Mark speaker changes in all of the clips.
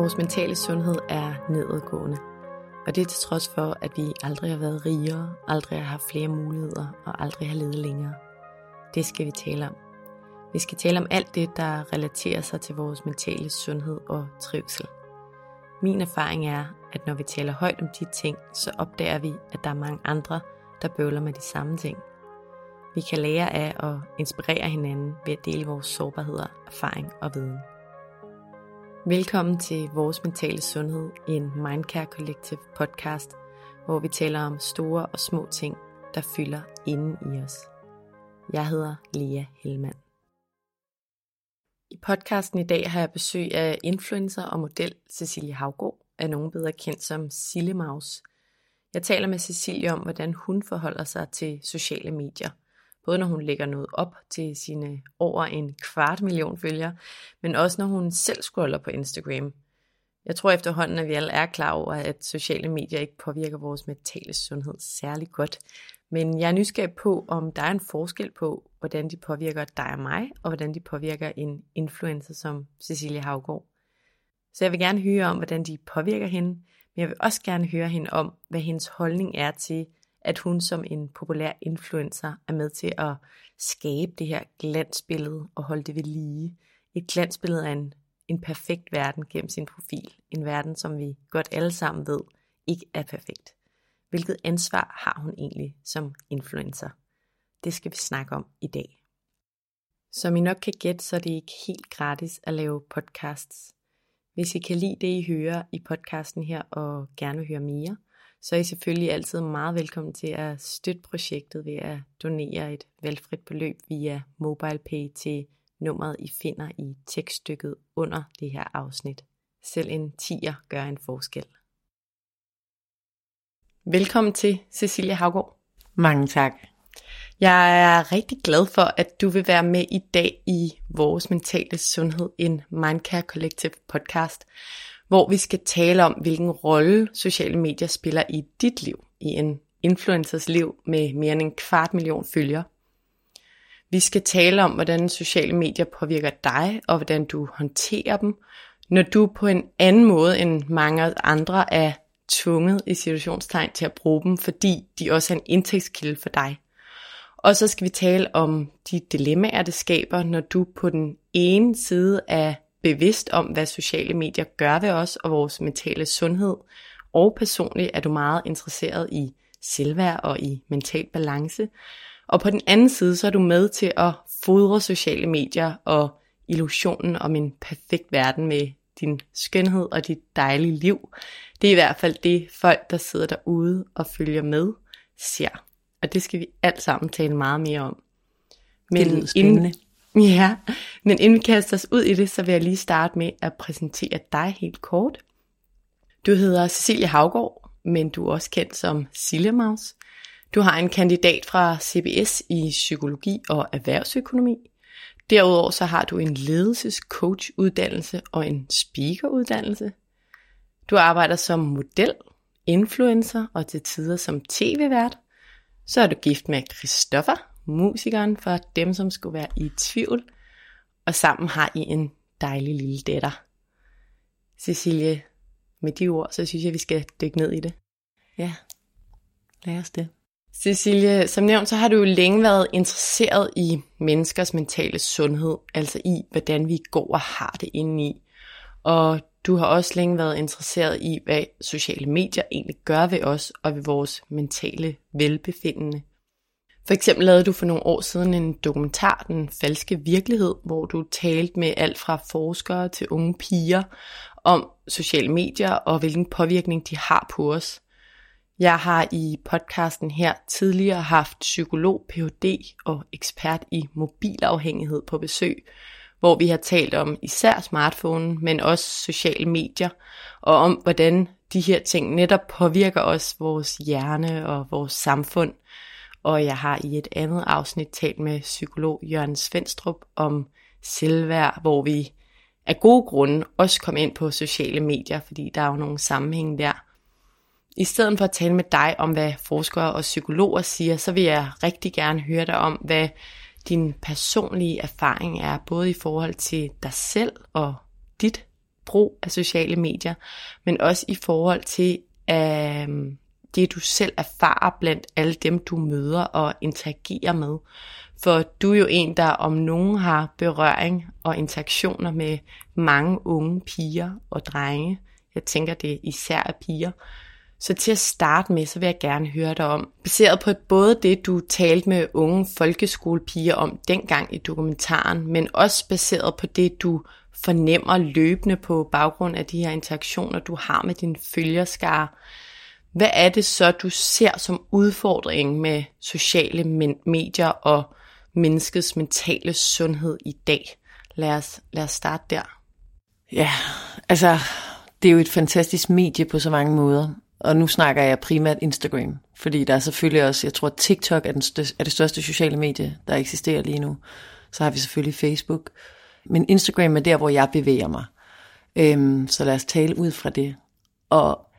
Speaker 1: Vores mentale sundhed er nedadgående. Og det er til trods for, at vi aldrig har været rigere, aldrig har haft flere muligheder og aldrig har levet længere. Det skal vi tale om. Vi skal tale om alt det, der relaterer sig til vores mentale sundhed og trivsel. Min erfaring er, at når vi taler højt om de ting, så opdager vi, at der er mange andre, der bøvler med de samme ting. Vi kan lære af at inspirere hinanden ved at dele vores sårbarheder, erfaring og viden. Velkommen til Vores Mentale Sundhed en Mindcare Collective podcast, hvor vi taler om store og små ting, der fylder inden i os. Jeg hedder Lea Hellmann. I podcasten i dag har jeg besøg af influencer og model Cecilie Havgård, af nogen bedre kendt som Sille Maus. Jeg taler med Cecilie om, hvordan hun forholder sig til sociale medier – Både når hun lægger noget op til sine over en kvart million følgere, men også når hun selv scroller på Instagram. Jeg tror efterhånden, at vi alle er klar over, at sociale medier ikke påvirker vores mentale sundhed særlig godt. Men jeg er nysgerrig på, om der er en forskel på, hvordan de påvirker dig og mig, og hvordan de påvirker en influencer som Cecilie Havgård. Så jeg vil gerne høre om, hvordan de påvirker hende, men jeg vil også gerne høre hende om, hvad hendes holdning er til, at hun som en populær influencer er med til at skabe det her glansbillede og holde det ved lige. Et glansbillede af en, en perfekt verden gennem sin profil. En verden, som vi godt alle sammen ved, ikke er perfekt. Hvilket ansvar har hun egentlig som influencer? Det skal vi snakke om i dag. Som I nok kan gætte, så er det ikke helt gratis at lave podcasts. Hvis I kan lide det, I hører i podcasten her og gerne vil høre mere – så er I selvfølgelig altid meget velkommen til at støtte projektet ved at donere et valgfrit beløb via MobilePay til nummeret I finder i tekststykket under det her afsnit. Selv en tiger gør en forskel. Velkommen til Cecilia Havgård.
Speaker 2: Mange tak.
Speaker 1: Jeg er rigtig glad for, at du vil være med i dag i vores mentale sundhed, en Mindcare Collective podcast, hvor vi skal tale om, hvilken rolle sociale medier spiller i dit liv, i en influencers liv med mere end en kvart million følgere. Vi skal tale om, hvordan sociale medier påvirker dig, og hvordan du håndterer dem, når du på en anden måde end mange andre er tvunget i situationstegn til at bruge dem, fordi de også er en indtægtskilde for dig. Og så skal vi tale om de dilemmaer, det skaber, når du på den ene side af bevidst om, hvad sociale medier gør ved os og vores mentale sundhed, og personligt er du meget interesseret i selvværd og i mental balance. Og på den anden side, så er du med til at fodre sociale medier og illusionen om en perfekt verden med din skønhed og dit dejlige liv. Det er i hvert fald det, folk, der sidder derude og følger med, ser. Og det skal vi alt sammen tale meget mere om.
Speaker 2: Men det lyder spændende. Inden,
Speaker 1: Ja, men inden vi kaster os ud i det, så vil jeg lige starte med at præsentere dig helt kort. Du hedder Cecilie Havgård, men du er også kendt som Sillemaus. Du har en kandidat fra CBS i psykologi og erhvervsøkonomi. Derudover så har du en ledelsescoachuddannelse og en speakeruddannelse. Du arbejder som model, influencer og til tider som tv-vært. Så er du gift med Christoffer, musikeren for dem, som skulle være i tvivl. Og sammen har I en dejlig lille datter. Cecilie, med de ord, så synes jeg, vi skal dykke ned i det.
Speaker 2: Ja, lad os det.
Speaker 1: Cecilie, som nævnt, så har du jo længe været interesseret i menneskers mentale sundhed, altså i, hvordan vi går og har det indeni. Og du har også længe været interesseret i, hvad sociale medier egentlig gør ved os og ved vores mentale velbefindende. For eksempel lavede du for nogle år siden en dokumentar, Den falske virkelighed, hvor du talte med alt fra forskere til unge piger om sociale medier og hvilken påvirkning de har på os. Jeg har i podcasten her tidligere haft psykolog, Ph.D. og ekspert i mobilafhængighed på besøg, hvor vi har talt om især smartphone, men også sociale medier, og om hvordan de her ting netop påvirker os, vores hjerne og vores samfund. Og jeg har i et andet afsnit talt med psykolog Jørgen Svendstrup om selvværd, hvor vi af gode grunde også kom ind på sociale medier, fordi der er jo nogle sammenhænge der. I stedet for at tale med dig om, hvad forskere og psykologer siger, så vil jeg rigtig gerne høre dig om, hvad din personlige erfaring er, både i forhold til dig selv og dit brug af sociale medier, men også i forhold til øh, det, du selv erfarer blandt alle dem, du møder og interagerer med. For du er jo en, der om nogen har berøring og interaktioner med mange unge piger og drenge. Jeg tænker, det er især af piger. Så til at starte med, så vil jeg gerne høre dig om, baseret på både det, du talte med unge folkeskolepiger om dengang i dokumentaren, men også baseret på det, du fornemmer løbende på baggrund af de her interaktioner, du har med din følgerskare. Hvad er det så, du ser som udfordring med sociale medier og menneskets mentale sundhed i dag? Lad os, lad os starte der.
Speaker 2: Ja, altså, det er jo et fantastisk medie på så mange måder. Og nu snakker jeg primært Instagram, fordi der er selvfølgelig også, jeg tror TikTok er, den største, er det største sociale medie, der eksisterer lige nu. Så har vi selvfølgelig Facebook. Men Instagram er der, hvor jeg bevæger mig. Øhm, så lad os tale ud fra det. Og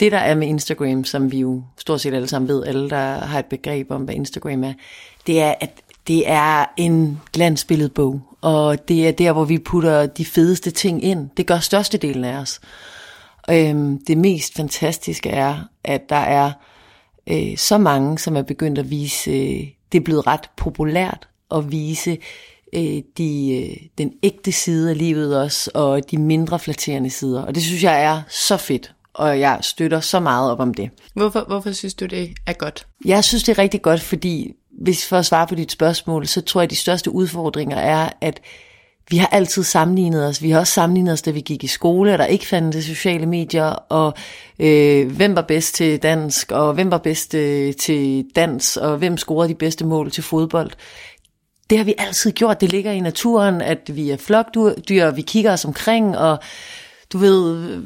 Speaker 2: det der er med Instagram, som vi jo stort set alle sammen ved, alle der har et begreb om, hvad Instagram er, det er, at det er en glansbilledbog, og det er der, hvor vi putter de fedeste ting ind. Det gør størstedelen af os. Øhm, det mest fantastiske er, at der er øh, så mange, som er begyndt at vise, øh, det er blevet ret populært at vise øh, de, øh, den ægte side af livet også, og de mindre flatterende sider. Og det synes jeg er så fedt, og jeg støtter så meget op om det.
Speaker 1: Hvorfor, hvorfor synes du, det er godt?
Speaker 2: Jeg synes, det er rigtig godt, fordi hvis for at svare på dit spørgsmål, så tror jeg, at de største udfordringer er, at vi har altid sammenlignet os. Vi har også sammenlignet os, da vi gik i skole, og der ikke fandt sociale medier, og øh, hvem var bedst til dansk, og hvem var bedst øh, til dans, og hvem scorede de bedste mål til fodbold. Det har vi altid gjort. Det ligger i naturen, at vi er flokdyr, og vi kigger os omkring, og du ved,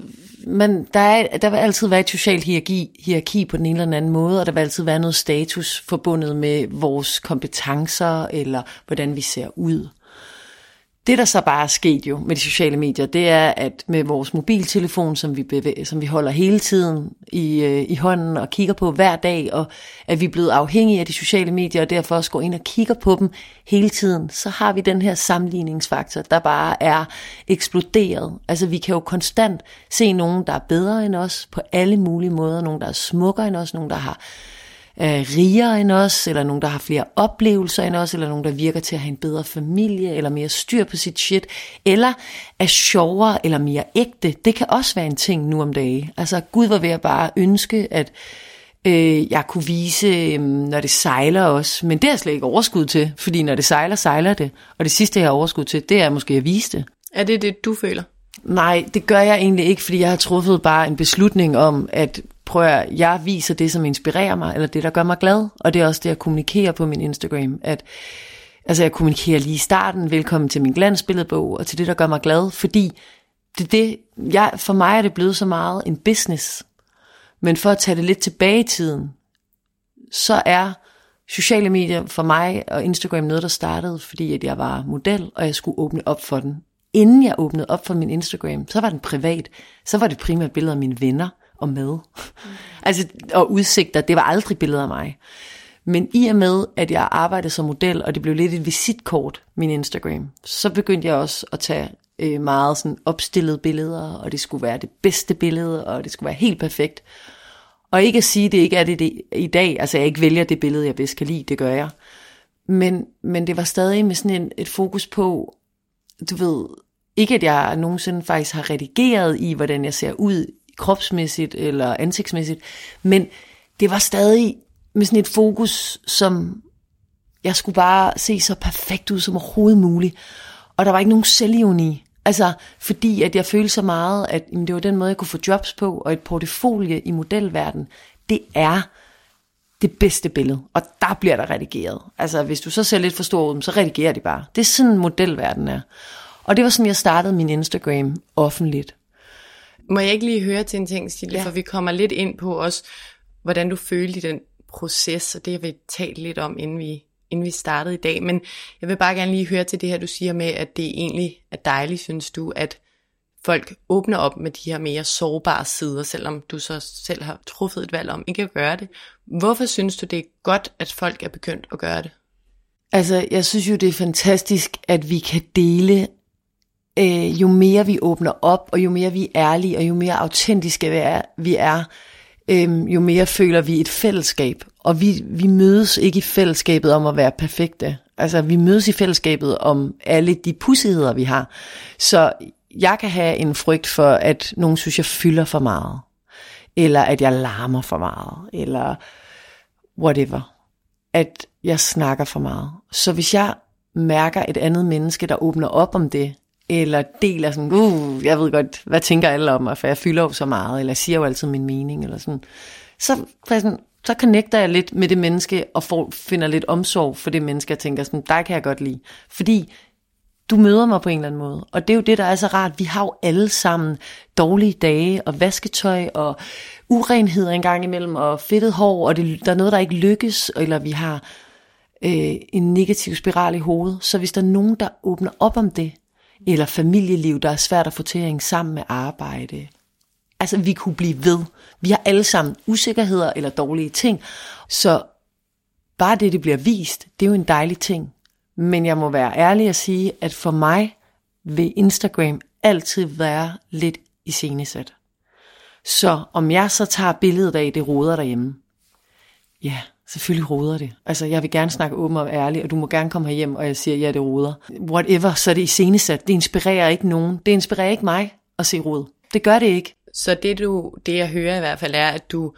Speaker 2: men der, er, der vil altid være et socialt hierarki, hierarki på den ene eller den anden måde, og der vil altid være noget status forbundet med vores kompetencer, eller hvordan vi ser ud. Det, der så bare er sket jo med de sociale medier, det er, at med vores mobiltelefon, som vi, bevæger, som vi holder hele tiden i, øh, i hånden og kigger på hver dag, og at vi er blevet afhængige af de sociale medier, og derfor også går ind og kigger på dem hele tiden, så har vi den her sammenligningsfaktor, der bare er eksploderet. Altså vi kan jo konstant se nogen, der er bedre end os på alle mulige måder, nogen, der er smukkere end os, nogen, der har øh, rigere end os, eller nogen, der har flere oplevelser end os, eller nogen, der virker til at have en bedre familie, eller mere styr på sit shit, eller er sjovere eller mere ægte. Det kan også være en ting nu om dagen. Altså Gud var ved at bare ønske, at øh, jeg kunne vise, øh, når det sejler også, men det er jeg slet ikke overskud til, fordi når det sejler, sejler det. Og det sidste, jeg har overskud til, det er måske at vise det.
Speaker 1: Er det det, du føler?
Speaker 2: Nej, det gør jeg egentlig ikke, fordi jeg har truffet bare en beslutning om, at prøv at, jeg viser det, som inspirerer mig, eller det, der gør mig glad, og det er også det, jeg kommunikerer på min Instagram, at altså jeg kommunikerer lige i starten, velkommen til min glansbilledbog, og til det, der gør mig glad, fordi det, det, jeg, for mig er det blevet så meget en business, men for at tage det lidt tilbage i tiden, så er sociale medier for mig og Instagram noget, der startede, fordi at jeg var model, og jeg skulle åbne op for den. Inden jeg åbnede op for min Instagram, så var den privat. Så var det primært billeder af mine venner og mad. Mm. altså, og udsigter, det var aldrig billeder af mig. Men i og med, at jeg arbejdede som model, og det blev lidt et visitkort, min Instagram, så begyndte jeg også at tage øh, meget sådan opstillede billeder, og det skulle være det bedste billede, og det skulle være helt perfekt. Og ikke at sige, at det ikke er det, det i dag, altså jeg ikke vælger det billede, jeg bedst kan lide, det gør jeg. Men, men det var stadig med sådan en, et fokus på, du ved, ikke at jeg nogensinde faktisk har redigeret i, hvordan jeg ser ud kropsmæssigt eller ansigtsmæssigt, men det var stadig med sådan et fokus, som jeg skulle bare se så perfekt ud som overhovedet muligt. Og der var ikke nogen selvironi. Altså, fordi at jeg følte så meget, at jamen, det var den måde, jeg kunne få jobs på, og et portefølje i modelverden, det er det bedste billede, og der bliver der redigeret. Altså, hvis du så ser lidt for stor ud, så redigerer de bare. Det er sådan modelverden er. Og det var sådan, jeg startede min Instagram offentligt.
Speaker 1: Må jeg ikke lige høre til en ting, Stille, ja. for vi kommer lidt ind på også, hvordan du følte i den proces, og det har vi talt lidt om, inden vi, inden vi startede i dag. Men jeg vil bare gerne lige høre til det her, du siger med, at det egentlig er dejligt, synes du, at folk åbner op med de her mere sårbare sider, selvom du så selv har truffet et valg om ikke at gøre det. Hvorfor synes du, det er godt, at folk er begyndt at gøre det?
Speaker 2: Altså, jeg synes jo, det er fantastisk, at vi kan dele, øh, jo mere vi åbner op, og jo mere vi er ærlige, og jo mere autentiske vi er, vi er øh, jo mere føler vi et fællesskab. Og vi, vi mødes ikke i fællesskabet om at være perfekte. Altså, vi mødes i fællesskabet om alle de pussigheder, vi har. Så jeg kan have en frygt for, at nogen synes, jeg fylder for meget. Eller at jeg larmer for meget. Eller whatever. At jeg snakker for meget. Så hvis jeg mærker et andet menneske, der åbner op om det, eller deler sådan, uh, jeg ved godt, hvad tænker alle om mig, for jeg fylder jo så meget, eller jeg siger jo altid min mening, eller sådan. Så, sådan, så connecter jeg lidt med det menneske, og får, finder lidt omsorg for det menneske, jeg tænker sådan, der kan jeg godt lide. Fordi du møder mig på en eller anden måde. Og det er jo det, der er så rart. Vi har jo alle sammen dårlige dage, og vasketøj, og urenheder en gang imellem, og fedtet hår, og det, der er noget, der ikke lykkes, eller vi har øh, en negativ spiral i hovedet. Så hvis der er nogen, der åbner op om det, eller familieliv, der er svært at få til at hænge sammen med arbejde. Altså, vi kunne blive ved. Vi har alle sammen usikkerheder eller dårlige ting. Så bare det, det bliver vist, det er jo en dejlig ting. Men jeg må være ærlig at sige, at for mig vil Instagram altid være lidt i scenesæt. Så om jeg så tager billedet af, det roder derhjemme, ja, selvfølgelig roder det. Altså, jeg vil gerne snakke åben og ærligt, og du må gerne komme hjem, og jeg siger, ja, det roder. Whatever, så er det i scenesæt. Det inspirerer ikke nogen. Det inspirerer ikke mig at se rod. Det gør det ikke.
Speaker 1: Så det, du, det jeg hører i hvert fald er, at du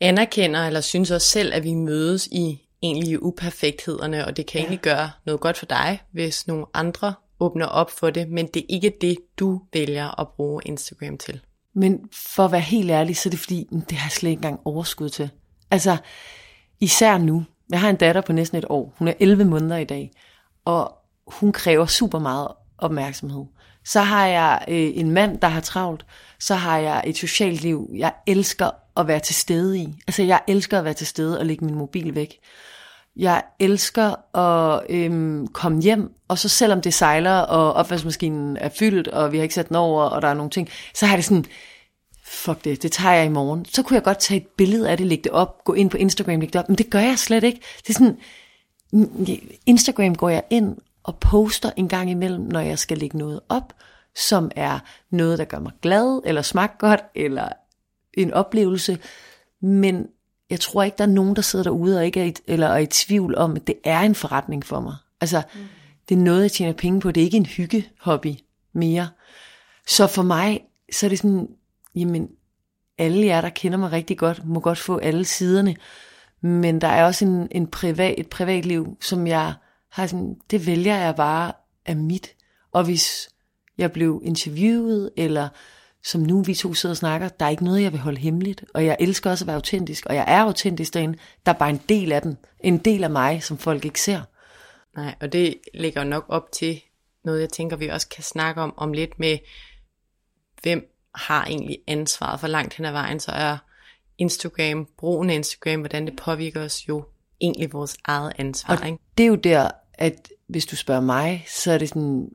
Speaker 1: anerkender, eller synes også selv, at vi mødes i egentlige uperfekthederne, og det kan ja. egentlig gøre noget godt for dig, hvis nogle andre åbner op for det, men det er ikke det, du vælger at bruge Instagram til.
Speaker 2: Men for at være helt ærlig, så er det fordi, det har jeg slet ikke engang overskud til. Altså, især nu. Jeg har en datter på næsten et år. Hun er 11 måneder i dag, og hun kræver super meget opmærksomhed. Så har jeg øh, en mand, der har travlt. Så har jeg et socialt liv, jeg elsker at være til stede i. Altså, jeg elsker at være til stede og lægge min mobil væk. Jeg elsker at øhm, komme hjem, og så selvom det sejler, og opvaskemaskinen er fyldt, og vi har ikke sat den over, og der er nogle ting, så har det sådan, fuck det, det tager jeg i morgen. Så kunne jeg godt tage et billede af det, lægge det op, gå ind på Instagram, lægge det op, men det gør jeg slet ikke. Det er sådan, Instagram går jeg ind og poster en gang imellem, når jeg skal lægge noget op, som er noget, der gør mig glad, eller smager godt, eller en oplevelse. Men jeg tror ikke, der er nogen, der sidder derude og ikke er i, eller er i tvivl om, at det er en forretning for mig. Altså, mm. det er noget, jeg tjener penge på. Det er ikke en hyggehobby mere. Så for mig, så er det sådan, jamen, alle jer, der kender mig rigtig godt, må godt få alle siderne. Men der er også en, en privat, et privatliv, som jeg har sådan, det vælger jeg bare af mit. Og hvis jeg blev interviewet, eller som nu vi to sidder og snakker, der er ikke noget, jeg vil holde hemmeligt. Og jeg elsker også at være autentisk, og jeg er autentisk derinde. Der er bare en del af den. En del af mig, som folk ikke ser.
Speaker 1: Nej, og det ligger nok op til noget, jeg tænker, vi også kan snakke om, om lidt med, hvem har egentlig ansvaret for langt hen ad vejen, så er Instagram, brugen af Instagram, hvordan det påvirker os jo egentlig vores eget ansvar.
Speaker 2: Og ikke? det er jo der, at hvis du spørger mig, så er det sådan,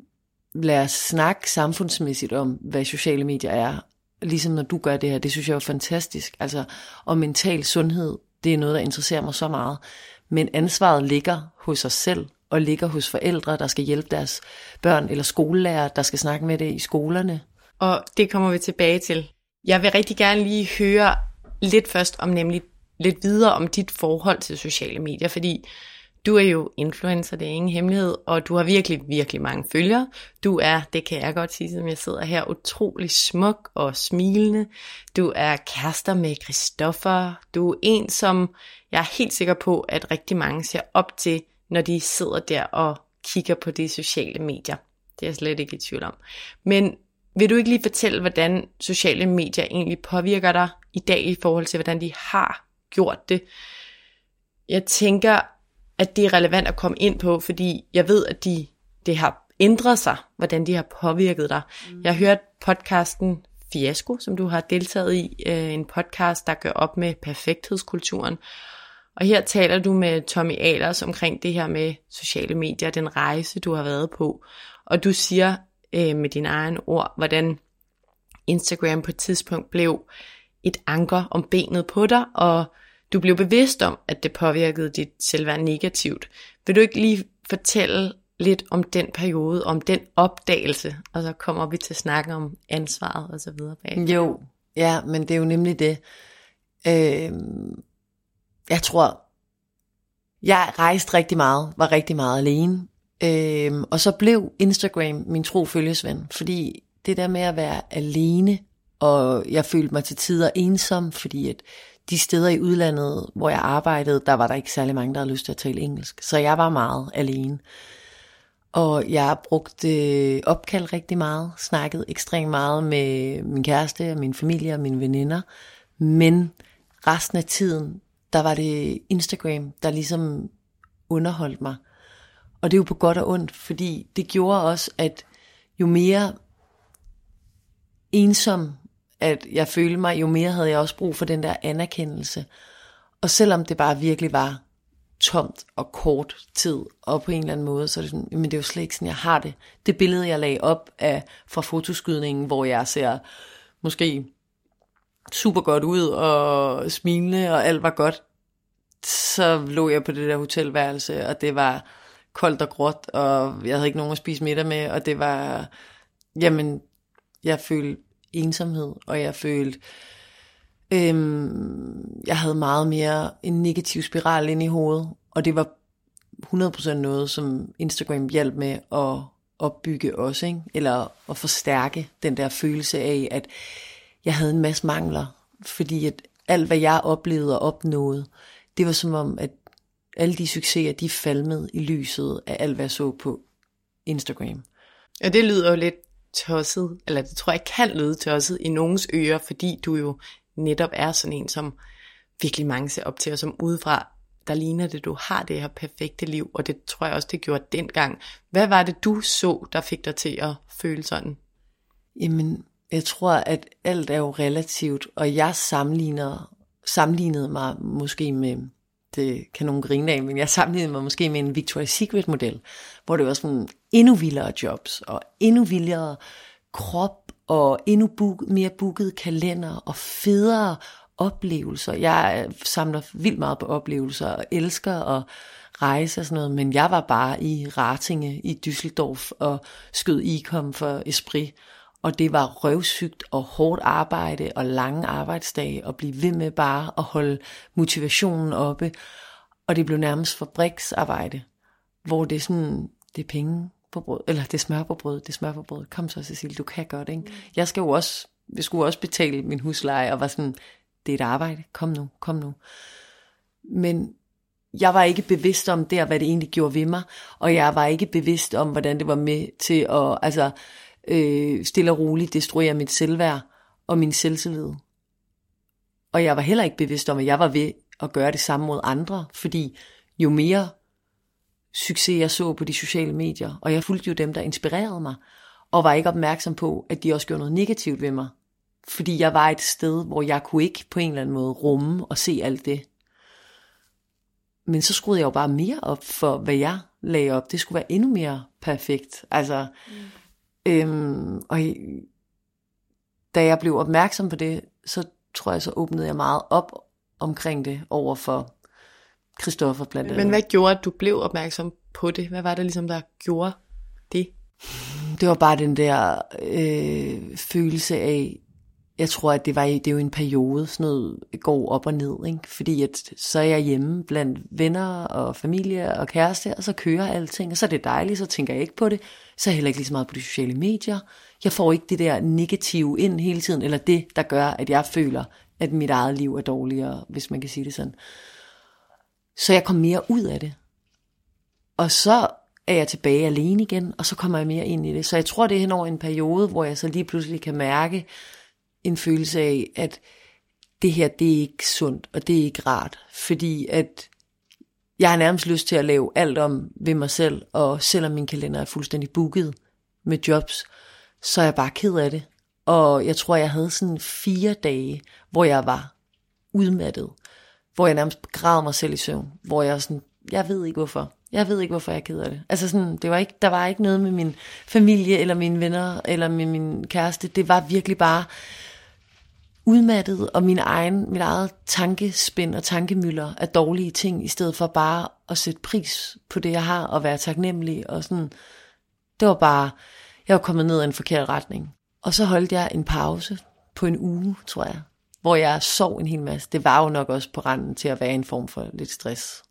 Speaker 2: lad os snakke samfundsmæssigt om, hvad sociale medier er. Ligesom når du gør det her, det synes jeg er fantastisk. Altså, og mental sundhed, det er noget, der interesserer mig så meget. Men ansvaret ligger hos os selv, og ligger hos forældre, der skal hjælpe deres børn, eller skolelærer, der skal snakke med det i skolerne.
Speaker 1: Og det kommer vi tilbage til. Jeg vil rigtig gerne lige høre lidt først om nemlig lidt videre om dit forhold til sociale medier, fordi du er jo influencer, det er ingen hemmelighed, og du har virkelig, virkelig mange følgere. Du er, det kan jeg godt sige, som jeg sidder her, utrolig smuk og smilende. Du er kærester med Christoffer. Du er en, som jeg er helt sikker på, at rigtig mange ser op til, når de sidder der og kigger på de sociale medier. Det er jeg slet ikke i tvivl om. Men vil du ikke lige fortælle, hvordan sociale medier egentlig påvirker dig i dag i forhold til, hvordan de har gjort det? Jeg tænker, at det er relevant at komme ind på, fordi jeg ved, at de, det har ændret sig, hvordan de har påvirket dig. Mm. Jeg har hørt podcasten Fiasko, som du har deltaget i, øh, en podcast, der gør op med perfekthedskulturen. Og her taler du med Tommy Ahlers omkring det her med sociale medier, den rejse, du har været på. Og du siger øh, med dine egne ord, hvordan Instagram på et tidspunkt blev et anker om benet på dig, og du blev bevidst om, at det påvirkede dit selvværd negativt. Vil du ikke lige fortælle lidt om den periode, om den opdagelse, og så kommer vi til at snakke om ansvaret og så videre bag.
Speaker 2: Jo, ja, men det er jo nemlig det. Øh, jeg tror, jeg rejste rigtig meget, var rigtig meget alene, øh, og så blev Instagram min tro følgesven, fordi det der med at være alene, og jeg følte mig til tider ensom, fordi at de steder i udlandet, hvor jeg arbejdede, der var der ikke særlig mange, der havde lyst til at tale engelsk. Så jeg var meget alene. Og jeg brugte øh, opkald rigtig meget, snakkede ekstremt meget med min kæreste og min familie og mine veninder. Men resten af tiden, der var det Instagram, der ligesom underholdt mig. Og det er jo på godt og ondt, fordi det gjorde også, at jo mere ensom at jeg følte mig, jo mere havde jeg også brug for den der anerkendelse. Og selvom det bare virkelig var tomt og kort tid, og på en eller anden måde, så er det sådan, men det er jo slet ikke sådan, jeg har det. Det billede, jeg lagde op af, fra fotoskydningen, hvor jeg ser måske super godt ud, og smilende, og alt var godt, så lå jeg på det der hotelværelse, og det var koldt og gråt, og jeg havde ikke nogen at spise middag med, og det var, jamen, jeg følte ensomhed, og jeg følte, øhm, jeg havde meget mere en negativ spiral ind i hovedet, og det var 100% noget, som Instagram hjalp med at opbygge også, ikke? eller at forstærke den der følelse af, at jeg havde en masse mangler, fordi at alt, hvad jeg oplevede og opnåede, det var som om, at alle de succeser, de falmede i lyset af alt, hvad jeg så på Instagram.
Speaker 1: Ja, det lyder jo lidt tosset, eller det tror jeg kan lyde tosset i nogens ører, fordi du jo netop er sådan en, som virkelig mange ser op til, og som udefra, der ligner det, du har det her perfekte liv, og det tror jeg også, det gjorde dengang. Hvad var det, du så, der fik dig til at føle sådan?
Speaker 2: Jamen, jeg tror, at alt er jo relativt, og jeg sammenligner, sammenlignede mig måske med, det kan nogen grine af, men jeg sammenlignede mig måske med en Victoria's Secret model, hvor det var sådan endnu vildere jobs, og endnu vildere krop, og endnu book, mere booket kalender, og federe oplevelser. Jeg øh, samler vildt meget på oplevelser, og elsker at rejse og sådan noget, men jeg var bare i Ratinge i Düsseldorf, og skød ikom for Esprit, og det var røvsygt og hårdt arbejde og lange arbejdsdage og blive ved med bare at holde motivationen oppe. Og det blev nærmest fabriksarbejde, hvor det er sådan, det er penge på brød, eller det er smør på brød, det er smør på brød. Kom så Cecilie, du kan godt, ikke? Mm. Jeg skal jo også, jeg skulle også betale min husleje, og var sådan, det er et arbejde, kom nu, kom nu. Men jeg var ikke bevidst om det, hvad det egentlig gjorde ved mig, og jeg var ikke bevidst om, hvordan det var med til at, altså, øh, stille og roligt destruere mit selvværd og min selvtillid. Og jeg var heller ikke bevidst om, at jeg var ved at gøre det samme mod andre, fordi jo mere succes jeg så på de sociale medier, og jeg fulgte jo dem, der inspirerede mig, og var ikke opmærksom på, at de også gjorde noget negativt ved mig. Fordi jeg var et sted, hvor jeg kunne ikke på en eller anden måde rumme og se alt det. Men så skruede jeg jo bare mere op for, hvad jeg lagde op. Det skulle være endnu mere perfekt. Altså, mm. Øhm, og da jeg blev opmærksom på det, så tror jeg, så åbnede jeg meget op omkring det over for Christoffer blandt andet.
Speaker 1: Men hvad gjorde, at du blev opmærksom på det? Hvad var det ligesom, der gjorde det?
Speaker 2: Det var bare den der øh, følelse af, jeg tror, at det var det er jo en periode, sådan noget går op og ned, ikke? fordi at, så er jeg hjemme blandt venner og familie og kæreste, og så kører alting, og så er det dejligt, så tænker jeg ikke på det, så er jeg heller ikke lige så meget på de sociale medier, jeg får ikke det der negative ind hele tiden, eller det, der gør, at jeg føler, at mit eget liv er dårligere, hvis man kan sige det sådan. Så jeg kom mere ud af det. Og så er jeg tilbage alene igen, og så kommer jeg mere ind i det. Så jeg tror, det er hen over en periode, hvor jeg så lige pludselig kan mærke en følelse af, at det her, det er ikke sundt, og det er ikke rart. Fordi at jeg har nærmest lyst til at lave alt om ved mig selv, og selvom min kalender er fuldstændig booket med jobs, så er jeg bare ked af det. Og jeg tror, jeg havde sådan fire dage, hvor jeg var udmattet, hvor jeg nærmest græd mig selv i søvn, hvor jeg sådan, jeg ved ikke hvorfor. Jeg ved ikke, hvorfor jeg er ked af det. Altså sådan, det var ikke, der var ikke noget med min familie, eller mine venner, eller med min kæreste. Det var virkelig bare udmattet, og min egen, mit eget tankespind og tankemøller af dårlige ting, i stedet for bare at sætte pris på det, jeg har, og være taknemmelig. Og sådan, det var bare, jeg var kommet ned i en forkert retning. Og så holdt jeg en pause på en uge, tror jeg, hvor jeg sov en hel masse. Det var jo nok også på randen til at være en form for lidt stress.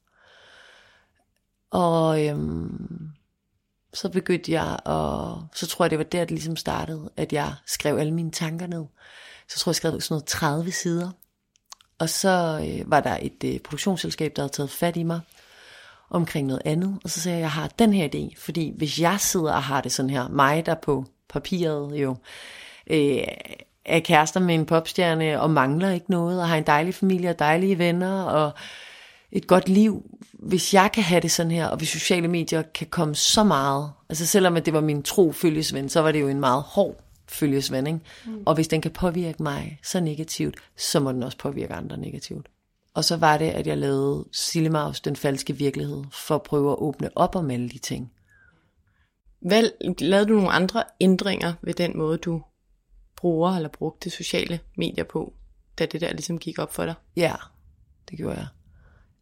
Speaker 2: Og øhm, så begyndte jeg, og så tror jeg, det var der, det ligesom startede, at jeg skrev alle mine tanker ned. Så tror jeg, jeg skrev sådan noget 30 sider. Og så øh, var der et øh, produktionsselskab, der havde taget fat i mig omkring noget andet. Og så sagde jeg, jeg har den her idé, fordi hvis jeg sidder og har det sådan her, mig der på papiret jo, øh, er kærester med en popstjerne og mangler ikke noget, og har en dejlig familie og dejlige venner, og et godt liv, hvis jeg kan have det sådan her, og hvis sociale medier kan komme så meget, altså selvom at det var min tro følgesven, så var det jo en meget hård følgesven, ikke? Mm. og hvis den kan påvirke mig så negativt, så må den også påvirke andre negativt. Og så var det, at jeg lavede Sillemaus, den falske virkelighed, for at prøve at åbne op om alle de ting.
Speaker 1: Hvad, lavede du nogle andre ændringer ved den måde, du bruger eller brugte sociale medier på, da det der ligesom gik op for dig?
Speaker 2: Ja, det gjorde jeg.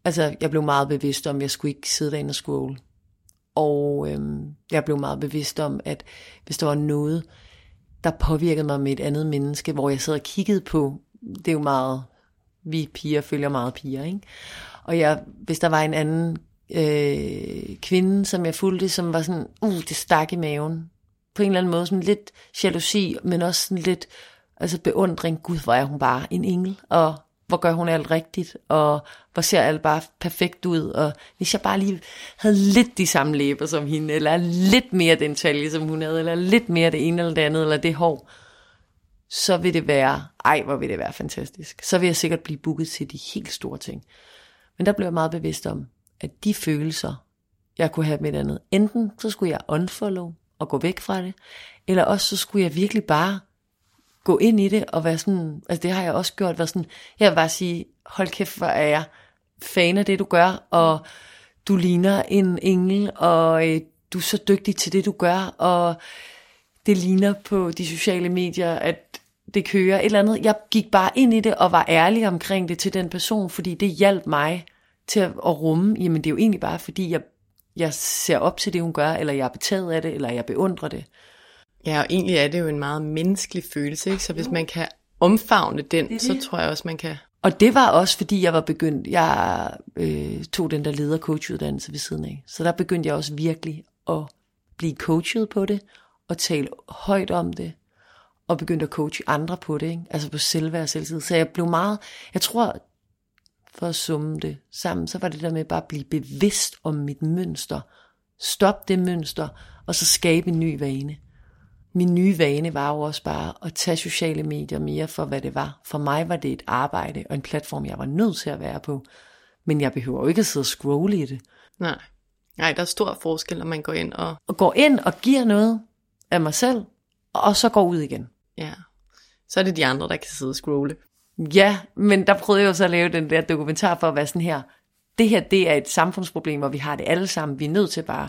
Speaker 2: Altså, jeg blev meget bevidst om, at jeg skulle ikke sidde derinde og scrolle. Og øhm, jeg blev meget bevidst om, at hvis der var noget, der påvirkede mig med et andet menneske, hvor jeg sad og kiggede på, det er jo meget, vi piger følger meget piger, ikke? Og jeg, hvis der var en anden øh, kvinde, som jeg fulgte, som var sådan, uh, det stak i maven. På en eller anden måde, sådan lidt jalousi, men også sådan lidt altså beundring. Gud, hvor er hun bare en engel, og hvor gør hun alt rigtigt, og hvor ser alt bare perfekt ud, og hvis jeg bare lige havde lidt de samme læber som hende, eller lidt mere den talje, som hun havde, eller lidt mere det ene eller det andet, eller det hår, så vil det være, ej, hvor vil det være fantastisk. Så vil jeg sikkert blive booket til de helt store ting. Men der blev jeg meget bevidst om, at de følelser, jeg kunne have med et andet, enten så skulle jeg unfollow og gå væk fra det, eller også så skulle jeg virkelig bare gå ind i det og være sådan, altså det har jeg også gjort, være sådan, jeg vil bare sige, hold kæft, hvor er jeg fan af det, du gør, og du ligner en engel, og øh, du er så dygtig til det, du gør, og det ligner på de sociale medier, at det kører et eller andet. Jeg gik bare ind i det og var ærlig omkring det til den person, fordi det hjalp mig til at, at rumme, jamen det er jo egentlig bare fordi, jeg, jeg ser op til det, hun gør, eller jeg er betaget af det, eller jeg beundrer det.
Speaker 1: Ja, og egentlig er det jo en meget menneskelig følelse, ikke? så hvis man kan omfavne den, det det. så tror jeg også, man kan...
Speaker 2: Og det var også, fordi jeg var begyndt, jeg øh, tog den der leder-coachuddannelse ved siden af, så der begyndte jeg også virkelig at blive coachet på det, og tale højt om det, og begyndte at coache andre på det, ikke? altså på selvværd og selvtid. Så jeg blev meget, jeg tror, for at summe det sammen, så var det der med bare at blive bevidst om mit mønster, stop det mønster, og så skabe en ny vane min nye vane var jo også bare at tage sociale medier mere for, hvad det var. For mig var det et arbejde og en platform, jeg var nødt til at være på. Men jeg behøver jo ikke at sidde og scrolle i det.
Speaker 1: Nej. Nej, der er stor forskel, når man går ind og...
Speaker 2: Og går ind og giver noget af mig selv, og så går ud igen.
Speaker 1: Ja. Så er det de andre, der kan sidde og scrolle.
Speaker 2: Ja, men der prøvede jeg jo så at lave den der dokumentar for at være sådan her. Det her, det er et samfundsproblem, og vi har det alle sammen. Vi er nødt til bare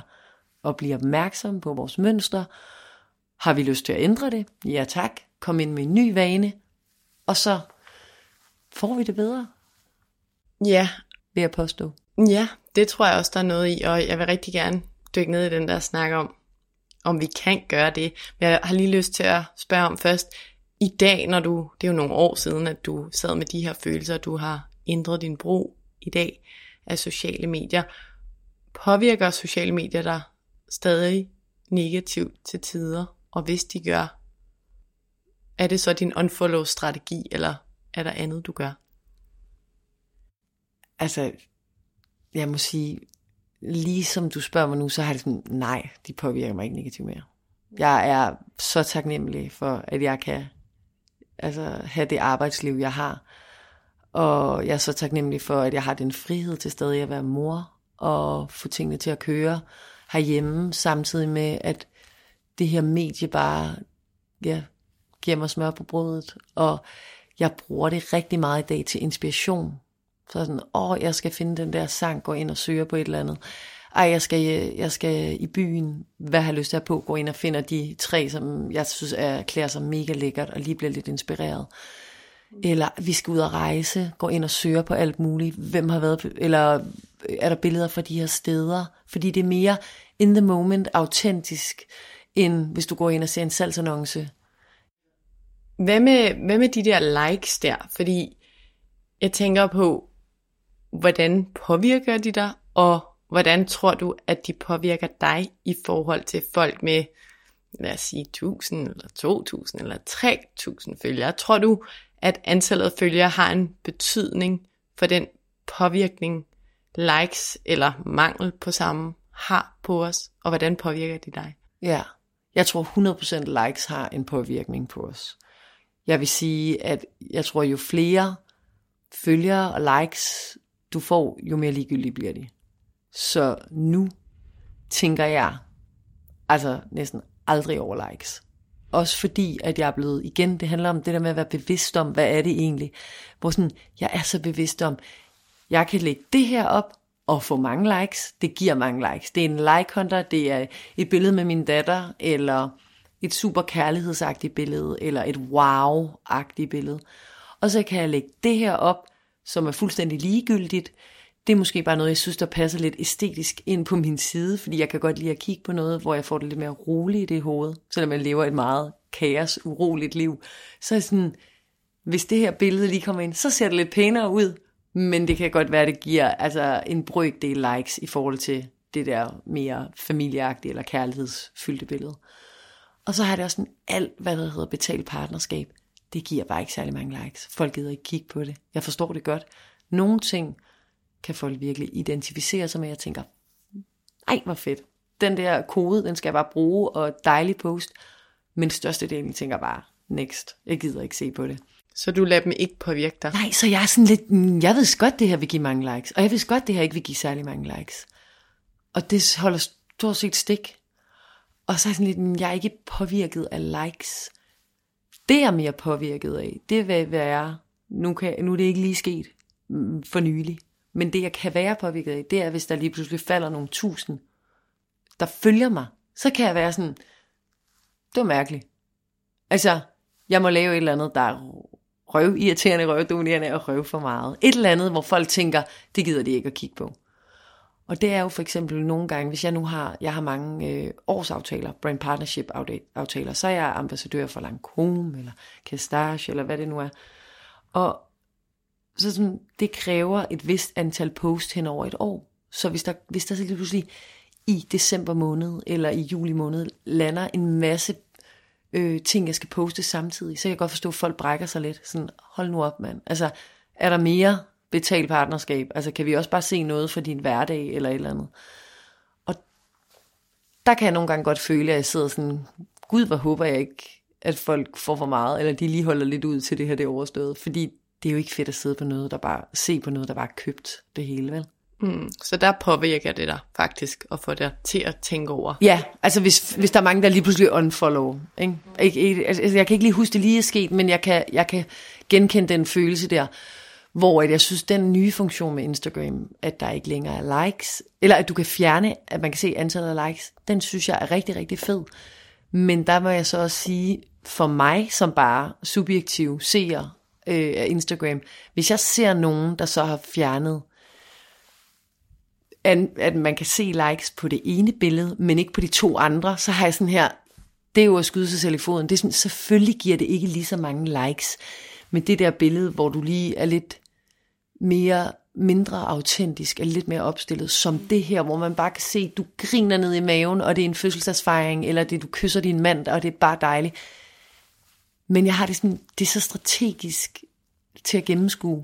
Speaker 2: at blive opmærksomme på vores mønstre, har vi lyst til at ændre det? Ja tak. Kom ind med en ny vane. Og så får vi det bedre.
Speaker 1: Ja.
Speaker 2: Vil jeg påstå.
Speaker 1: Ja, det tror jeg også, der er noget i. Og jeg vil rigtig gerne dykke ned i den der snak om, om vi kan gøre det. Men jeg har lige lyst til at spørge om først. I dag, når du, det er jo nogle år siden, at du sad med de her følelser, du har ændret din brug i dag af sociale medier. Påvirker sociale medier dig stadig negativt til tider? Og hvis de gør, er det så din unfollow-strategi, eller er der andet, du gør?
Speaker 2: Altså, jeg må sige, lige som du spørger mig nu, så har det sådan, nej, de påvirker mig ikke negativt mere. Jeg er så taknemmelig for, at jeg kan altså, have det arbejdsliv, jeg har. Og jeg er så taknemmelig for, at jeg har den frihed til stadig at være mor og få tingene til at køre herhjemme, samtidig med, at det her medie bare ja, giver mig smør på brødet. Og jeg bruger det rigtig meget i dag til inspiration. Så sådan, åh, jeg skal finde den der sang, gå ind og søge på et eller andet. Ej, jeg skal, jeg skal i byen, hvad har jeg lyst til at på, gå ind og finde de tre, som jeg synes er, klæder sig mega lækkert, og lige bliver lidt inspireret. Eller vi skal ud og rejse, gå ind og søge på alt muligt. Hvem har været, eller er der billeder fra de her steder? Fordi det er mere in the moment, autentisk, end hvis du går ind og ser en salgsannonce.
Speaker 1: Hvad med, hvad med de der likes der? Fordi jeg tænker på, hvordan påvirker de dig, og hvordan tror du, at de påvirker dig i forhold til folk med, lad os sige, 1000 eller 2000 eller 3000 følgere? Tror du, at antallet af følgere har en betydning for den påvirkning, likes eller mangel på samme har på os, og hvordan påvirker de dig?
Speaker 2: Ja, jeg tror 100% likes har en påvirkning på os. Jeg vil sige, at jeg tror, jo flere følgere og likes du får, jo mere ligegyldige bliver de. Så nu tænker jeg altså næsten aldrig over likes. Også fordi, at jeg er blevet, igen, det handler om det der med at være bevidst om, hvad er det egentlig? Hvor sådan, jeg er så bevidst om, jeg kan lægge det her op, at få mange likes. Det giver mange likes. Det er en like hunter, det er et billede med min datter, eller et super kærlighedsagtigt billede, eller et wow-agtigt billede. Og så kan jeg lægge det her op, som er fuldstændig ligegyldigt. Det er måske bare noget, jeg synes, der passer lidt æstetisk ind på min side, fordi jeg kan godt lide at kigge på noget, hvor jeg får det lidt mere roligt i det hoved, selvom jeg lever et meget kaos, uroligt liv. Så er sådan, hvis det her billede lige kommer ind, så ser det lidt pænere ud, men det kan godt være, det giver altså, en brøkdel likes i forhold til det der mere familieagtige eller kærlighedsfyldte billede. Og så har det også sådan alt, hvad der hedder betalt partnerskab. Det giver bare ikke særlig mange likes. Folk gider ikke kigge på det. Jeg forstår det godt. Nogle ting kan folk virkelig identificere sig med. Jeg tænker, ej hvor fedt. Den der kode, den skal jeg bare bruge, og dejlig post. Men størstedelen tænker bare, next. Jeg gider ikke se på det.
Speaker 1: Så du lader dem ikke påvirke dig?
Speaker 2: Nej, så jeg er sådan lidt, mm, jeg ved godt, det her vil give mange likes, og jeg ved godt, det her ikke vil give særlig mange likes. Og det holder stort set stik. Og så er jeg sådan lidt, mm, jeg er ikke påvirket af likes. Det jeg er mere påvirket af, det vil være, nu, kan, nu er det ikke lige sket mm, for nylig, men det jeg kan være påvirket af, det er, hvis der lige pludselig falder nogle tusind, der følger mig. Så kan jeg være sådan, det var mærkeligt. Altså, jeg må lave et eller andet, der er røv irriterende, røvdominerende og røv for meget. Et eller andet, hvor folk tænker, det gider de ikke at kigge på. Og det er jo for eksempel nogle gange, hvis jeg nu har, jeg har mange øh, årsaftaler, brand partnership aftaler, så er jeg ambassadør for Lancome, eller Castage, eller hvad det nu er. Og så sådan, det kræver et vist antal post hen over et år. Så hvis der, hvis der så lige pludselig i december måned, eller i juli måned, lander en masse øh, ting, jeg skal poste samtidig, så kan jeg godt forstå, at folk brækker sig lidt. Sådan, hold nu op, mand. Altså, er der mere betalt partnerskab? Altså, kan vi også bare se noget for din hverdag, eller et eller andet? Og der kan jeg nogle gange godt føle, at jeg sidder sådan, gud, hvor håber jeg ikke, at folk får for meget, eller de lige holder lidt ud til det her, det er overstået. Fordi det er jo ikke fedt at sidde på noget, der bare, se på noget, der bare er købt det hele, vel?
Speaker 1: Mm, så der påvirker det dig faktisk at få dig til at tænke over.
Speaker 2: Ja, altså hvis, hvis der er mange, der lige pludselig unfollow. Ikke? Ikke, ikke, altså, altså jeg kan ikke lige huske, det lige er sket, men jeg kan, jeg kan genkende den følelse der, hvor at jeg synes, den nye funktion med Instagram, at der ikke længere er likes, eller at du kan fjerne, at man kan se antallet af likes, den synes jeg er rigtig, rigtig fed. Men der må jeg så også sige, for mig som bare subjektiv seer øh, af Instagram, hvis jeg ser nogen, der så har fjernet at, man kan se likes på det ene billede, men ikke på de to andre, så har jeg sådan her, det er jo at skyde sig selv i foden. Det er sådan, selvfølgelig giver det ikke lige så mange likes, men det der billede, hvor du lige er lidt mere mindre autentisk, eller lidt mere opstillet, som det her, hvor man bare kan se, du griner ned i maven, og det er en fødselsdagsfejring, eller det du kysser din mand, og det er bare dejligt. Men jeg har det sådan, det er så strategisk til at gennemskue.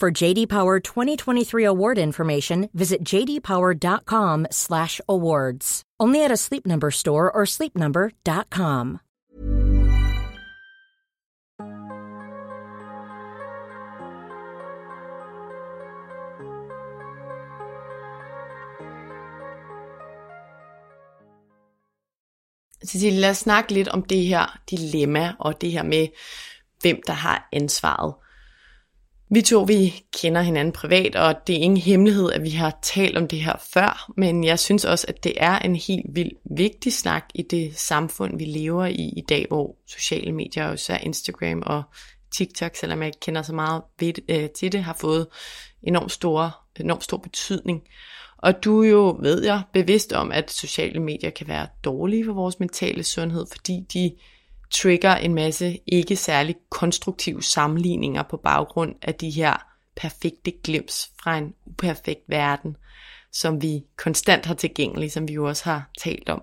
Speaker 3: For JD Power 2023 award information, visit jdpower.com/awards. Only at a Sleep Number store or sleepnumber.com.
Speaker 1: Cecilie, lad os snakke lidt om det her dilemma og det her med, hvem der har ansvaret. Vi to, vi kender hinanden privat, og det er ingen hemmelighed, at vi har talt om det her før, men jeg synes også, at det er en helt vildt vigtig snak i det samfund, vi lever i i dag, hvor sociale medier, og især Instagram og TikTok, selvom jeg ikke kender så meget ved, øh, til det, har fået enormt, store, enormt stor betydning. Og du er jo, ved jeg, bevidst om, at sociale medier kan være dårlige for vores mentale sundhed, fordi de trigger en masse ikke særlig konstruktive sammenligninger på baggrund af de her perfekte glims fra en uperfekt verden, som vi konstant har tilgængelig, som vi jo også har talt om.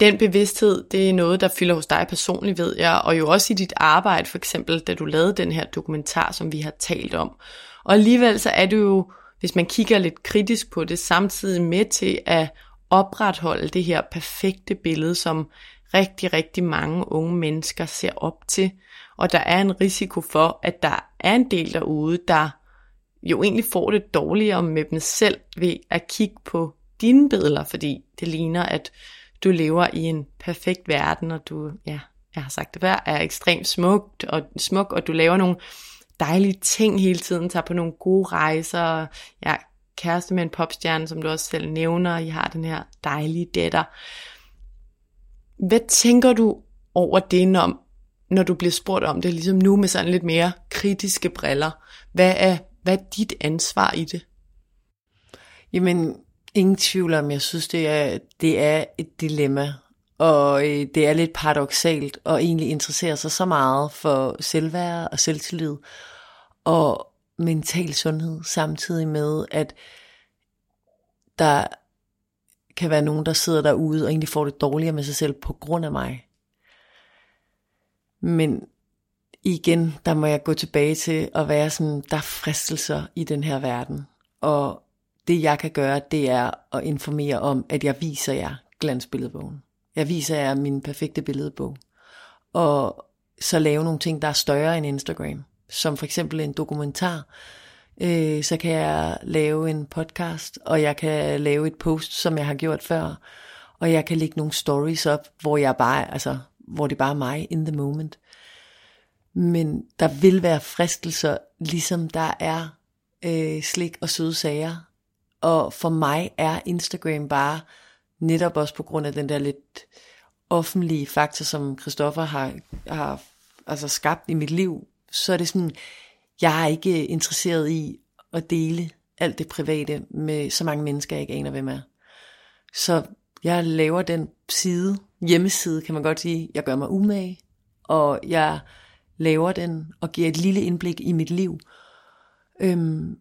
Speaker 1: Den bevidsthed, det er noget, der fylder hos dig personligt, ved jeg, og jo også i dit arbejde, for eksempel, da du lavede den her dokumentar, som vi har talt om. Og alligevel så er du jo, hvis man kigger lidt kritisk på det, samtidig med til at opretholde det her perfekte billede, som rigtig, rigtig mange unge mennesker ser op til. Og der er en risiko for, at der er en del derude, der jo egentlig får det dårligere med dem selv ved at kigge på dine billeder, fordi det ligner, at du lever i en perfekt verden, og du, ja, jeg har sagt det før, er ekstremt smukt og smuk, og du laver nogle dejlige ting hele tiden, tager på nogle gode rejser, ja, kæreste med en popstjerne, som du også selv nævner, I har den her dejlige datter. Hvad tænker du over det, når, når du bliver spurgt om det, ligesom nu med sådan lidt mere kritiske briller? Hvad er, hvad er dit ansvar i det?
Speaker 2: Jamen, ingen tvivl om, jeg synes, det er, det er et dilemma. Og øh, det er lidt paradoxalt at egentlig interessere sig så meget for selvværd og selvtillid og mental sundhed, samtidig med, at der kan være nogen, der sidder derude og egentlig får det dårligere med sig selv på grund af mig. Men igen, der må jeg gå tilbage til at være sådan, der er fristelser i den her verden. Og det jeg kan gøre, det er at informere om, at jeg viser jer glansbilledbogen. Jeg viser jer min perfekte billedbog. Og så lave nogle ting, der er større end Instagram. Som for eksempel en dokumentar, øh, så kan jeg lave en podcast, og jeg kan lave et post, som jeg har gjort før, og jeg kan lægge nogle stories op, hvor jeg bare, altså, hvor det bare er mig in the moment. Men der vil være fristelser, ligesom der er øh, slik og søde sager. Og for mig er Instagram bare netop også på grund af den der lidt offentlige faktor, som Christoffer har, har altså skabt i mit liv, så er det sådan, jeg er ikke øh, interesseret i at dele alt det private med så mange mennesker, jeg ikke aner, hvem er. Så jeg laver den side, hjemmeside kan man godt sige, jeg gør mig umage, og jeg laver den og giver et lille indblik i mit liv. Øhm,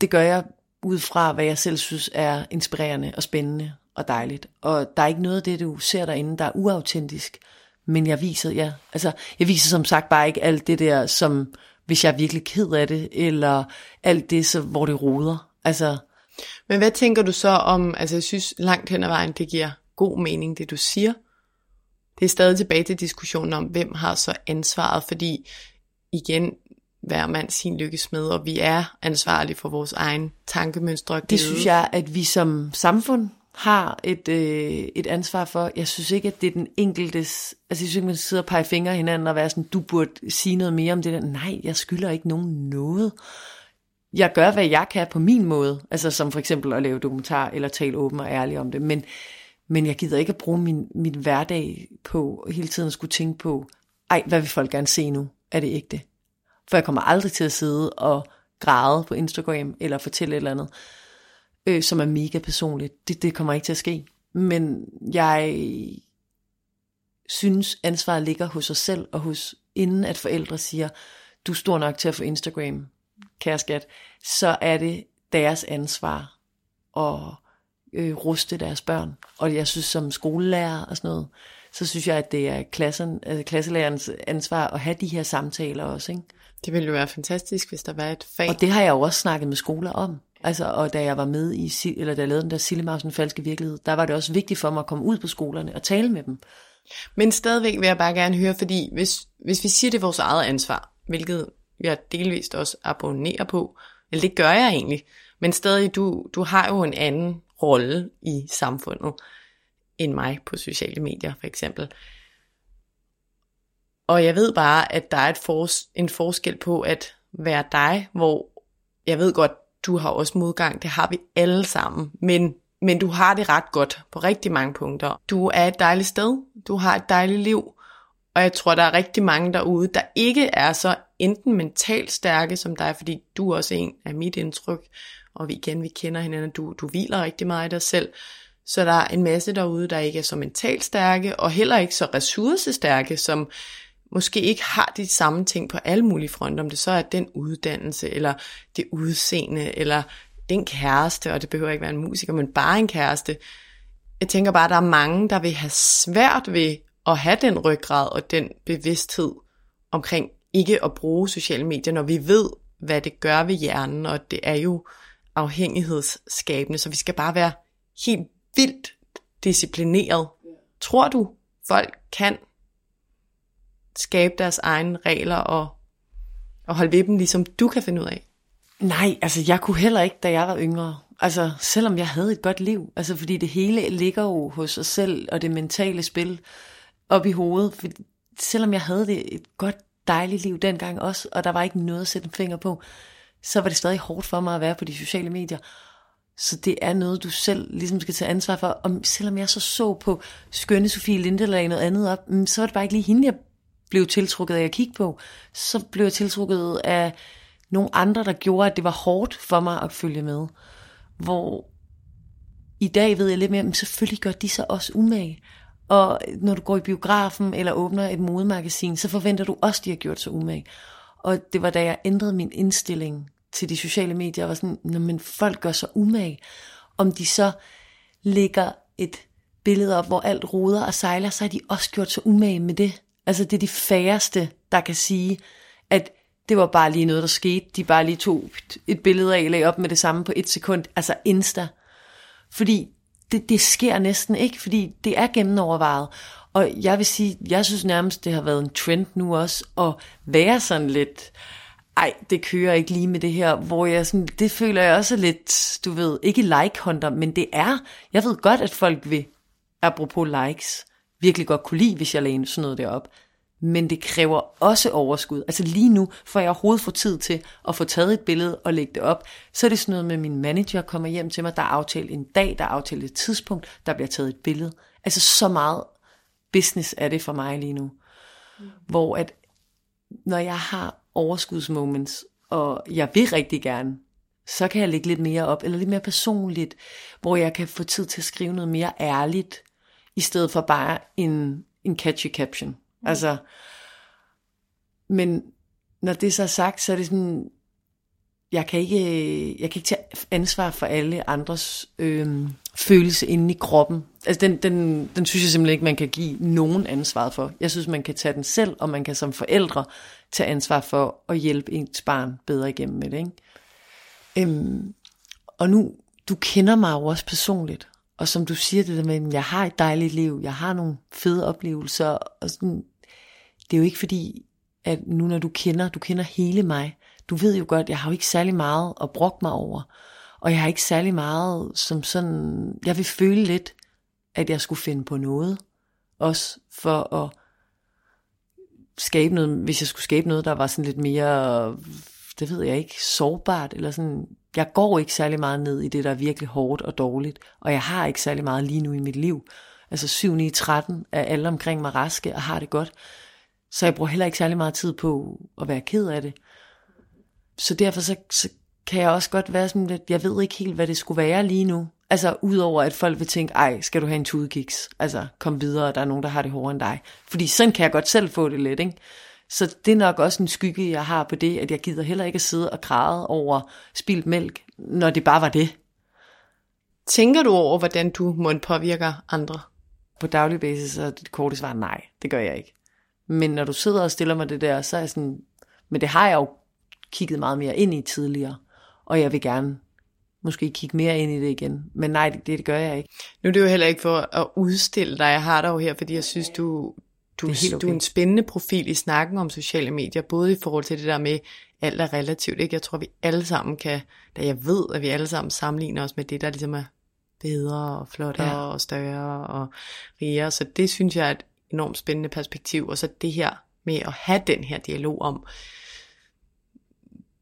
Speaker 2: det gør jeg ud fra, hvad jeg selv synes er inspirerende og spændende og dejligt. Og der er ikke noget af det, du ser derinde, der er uautentisk. Men jeg viser, ja, altså, jeg viser som sagt bare ikke alt det der, som hvis jeg er virkelig ked af det, eller alt det, så, hvor det roder. Altså,
Speaker 1: Men hvad tænker du så om, altså jeg synes langt hen ad vejen, det giver god mening, det du siger. Det er stadig tilbage til diskussionen om, hvem har så ansvaret, fordi igen, hver mand sin lykkes med, og vi er ansvarlige for vores egen tankemønstre.
Speaker 2: Det synes jeg, at vi som samfund har et, øh, et ansvar for. Jeg synes ikke, at det er den enkeltes... Altså, jeg synes ikke, man sidder og peger fingre hinanden og være sådan, du burde sige noget mere om det der. Nej, jeg skylder ikke nogen noget. Jeg gør, hvad jeg kan på min måde. Altså, som for eksempel at lave dokumentar eller tale åben og ærligt om det. Men, men jeg gider ikke at bruge min, min hverdag på hele tiden at skulle tænke på, ej, hvad vil folk gerne se nu? Er det ikke det? For jeg kommer aldrig til at sidde og græde på Instagram eller fortælle et eller andet øh, som er mega personligt. Det, det kommer ikke til at ske. Men jeg synes, ansvaret ligger hos os selv, og hos inden at forældre siger, du er stor nok til at få Instagram, kære skat, så er det deres ansvar at øh, ruste deres børn. Og jeg synes, som skolelærer og sådan noget, så synes jeg, at det er klassen, altså klasselærernes ansvar at have de her samtaler også. Ikke?
Speaker 1: Det ville jo være fantastisk, hvis der var et fag.
Speaker 2: Og det har jeg jo også snakket med skoler om. Altså, og da jeg var med i, eller da jeg lavede den der Sillemausen falske virkelighed, der var det også vigtigt for mig at komme ud på skolerne og tale med dem.
Speaker 1: Men stadigvæk vil jeg bare gerne høre, fordi hvis, hvis vi siger, det er vores eget ansvar, hvilket jeg delvist også abonnerer på, eller det gør jeg egentlig, men stadig, du, du har jo en anden rolle i samfundet end mig på sociale medier, for eksempel. Og jeg ved bare, at der er et fors, en forskel på at være dig, hvor jeg ved godt, du har også modgang, det har vi alle sammen, men, men du har det ret godt på rigtig mange punkter. Du er et dejligt sted, du har et dejligt liv, og jeg tror, der er rigtig mange derude, der ikke er så enten mentalt stærke som dig, fordi du er også en af mit indtryk, og vi igen, vi kender hinanden, du, du hviler rigtig meget i dig selv, så der er en masse derude, der ikke er så mentalt stærke, og heller ikke så ressourcestærke, som måske ikke har de samme ting på alle mulige fronter, om det så er den uddannelse, eller det udseende, eller den kæreste, og det behøver ikke være en musiker, men bare en kæreste. Jeg tænker bare, at der er mange, der vil have svært ved at have den ryggrad og den bevidsthed omkring ikke at bruge sociale medier, når vi ved, hvad det gør ved hjernen, og det er jo afhængighedsskabende, så vi skal bare være helt vildt disciplineret. Tror du, folk kan skabe deres egne regler og, og holde ved dem, ligesom du kan finde ud af?
Speaker 2: Nej, altså jeg kunne heller ikke, da jeg var yngre. Altså selvom jeg havde et godt liv. Altså fordi det hele ligger jo hos os selv, og det mentale spil op i hovedet. For selvom jeg havde det et godt, dejligt liv dengang også, og der var ikke noget at sætte en finger på, så var det stadig hårdt for mig at være på de sociale medier. Så det er noget, du selv ligesom skal tage ansvar for. Og selvom jeg så så på skønne Sofie Linde eller noget andet op, mm, så var det bare ikke lige hende, jeg blev tiltrukket af at kigge på. Så blev jeg tiltrukket af nogle andre, der gjorde, at det var hårdt for mig at følge med. Hvor i dag ved jeg lidt mere, men selvfølgelig gør de sig også umage. Og når du går i biografen eller åbner et modemagasin, så forventer du også, at de har gjort sig umage. Og det var da jeg ændrede min indstilling til de sociale medier, og var sådan, når men folk gør sig umage. Om de så lægger et billede op, hvor alt roder og sejler, så har de også gjort sig umage med det. Altså det er de færreste, der kan sige, at det var bare lige noget, der skete. De bare lige tog et billede af, lagde op med det samme på et sekund. Altså Insta. Fordi det, det sker næsten ikke, fordi det er gennemovervejet. Og jeg vil sige, jeg synes nærmest, det har været en trend nu også, at være sådan lidt, ej, det kører ikke lige med det her, hvor jeg sådan, det føler jeg også lidt, du ved, ikke like hunter, men det er, jeg ved godt, at folk vil, apropos likes, virkelig godt kunne lide, hvis jeg lagde sådan noget derop. Men det kræver også overskud. Altså lige nu, får jeg overhovedet får tid til at få taget et billede og lægge det op, så er det sådan noget med, at min manager kommer hjem til mig, der er aftalt en dag, der er aftalt et tidspunkt, der bliver taget et billede. Altså så meget business er det for mig lige nu. Mm. Hvor at, når jeg har overskudsmoments, og jeg vil rigtig gerne, så kan jeg lægge lidt mere op, eller lidt mere personligt, hvor jeg kan få tid til at skrive noget mere ærligt, i stedet for bare en, en catchy caption. Mm. Altså, men når det så er sagt, så er det sådan, jeg kan ikke, jeg kan ikke tage ansvar for alle andres øh, følelse inde i kroppen. Altså den, den, den synes jeg simpelthen ikke, man kan give nogen ansvar for. Jeg synes, man kan tage den selv, og man kan som forældre tage ansvar for at hjælpe ens barn bedre igennem med det. Ikke? Øhm, og nu, du kender mig jo også personligt, og som du siger det der med, at jeg har et dejligt liv, jeg har nogle fede oplevelser, og sådan, det er jo ikke fordi, at nu når du kender, du kender hele mig, du ved jo godt, jeg har jo ikke særlig meget at brokke mig over. Og jeg har ikke særlig meget som sådan, jeg vil føle lidt, at jeg skulle finde på noget. Også for at skabe noget, hvis jeg skulle skabe noget, der var sådan lidt mere, det ved jeg ikke, sårbart, eller sådan, jeg går ikke særlig meget ned i det, der er virkelig hårdt og dårligt, og jeg har ikke særlig meget lige nu i mit liv. Altså 7, 9, 13 er alle omkring mig raske og har det godt. Så jeg bruger heller ikke særlig meget tid på at være ked af det. Så derfor så, så kan jeg også godt være sådan lidt, jeg ved ikke helt, hvad det skulle være lige nu. Altså udover at folk vil tænke, ej, skal du have en tudekiks? Altså kom videre, der er nogen, der har det hårdere end dig. Fordi sådan kan jeg godt selv få det lidt, ikke? Så det er nok også en skygge, jeg har på det, at jeg gider heller ikke at sidde og græde over spildt mælk, når det bare var det.
Speaker 1: Tænker du over, hvordan du må påvirke andre?
Speaker 2: På daglig basis er det korte svar nej, det gør jeg ikke. Men når du sidder og stiller mig det der, så er jeg sådan, men det har jeg jo kigget meget mere ind i tidligere, og jeg vil gerne måske kigge mere ind i det igen. Men nej, det, det gør jeg ikke.
Speaker 1: Nu er det jo heller ikke for at udstille dig. Jeg har dig jo her, fordi jeg synes, du, du, er okay. du er en spændende profil i snakken om sociale medier, både i forhold til det der med, alt er relativt. Ikke? Jeg tror, vi alle sammen kan, da jeg ved, at vi alle sammen sammenligner os med det, der ligesom er bedre og flottere ja. og større og rigere. Så det synes jeg er et enormt spændende perspektiv. Og så det her med at have den her dialog om,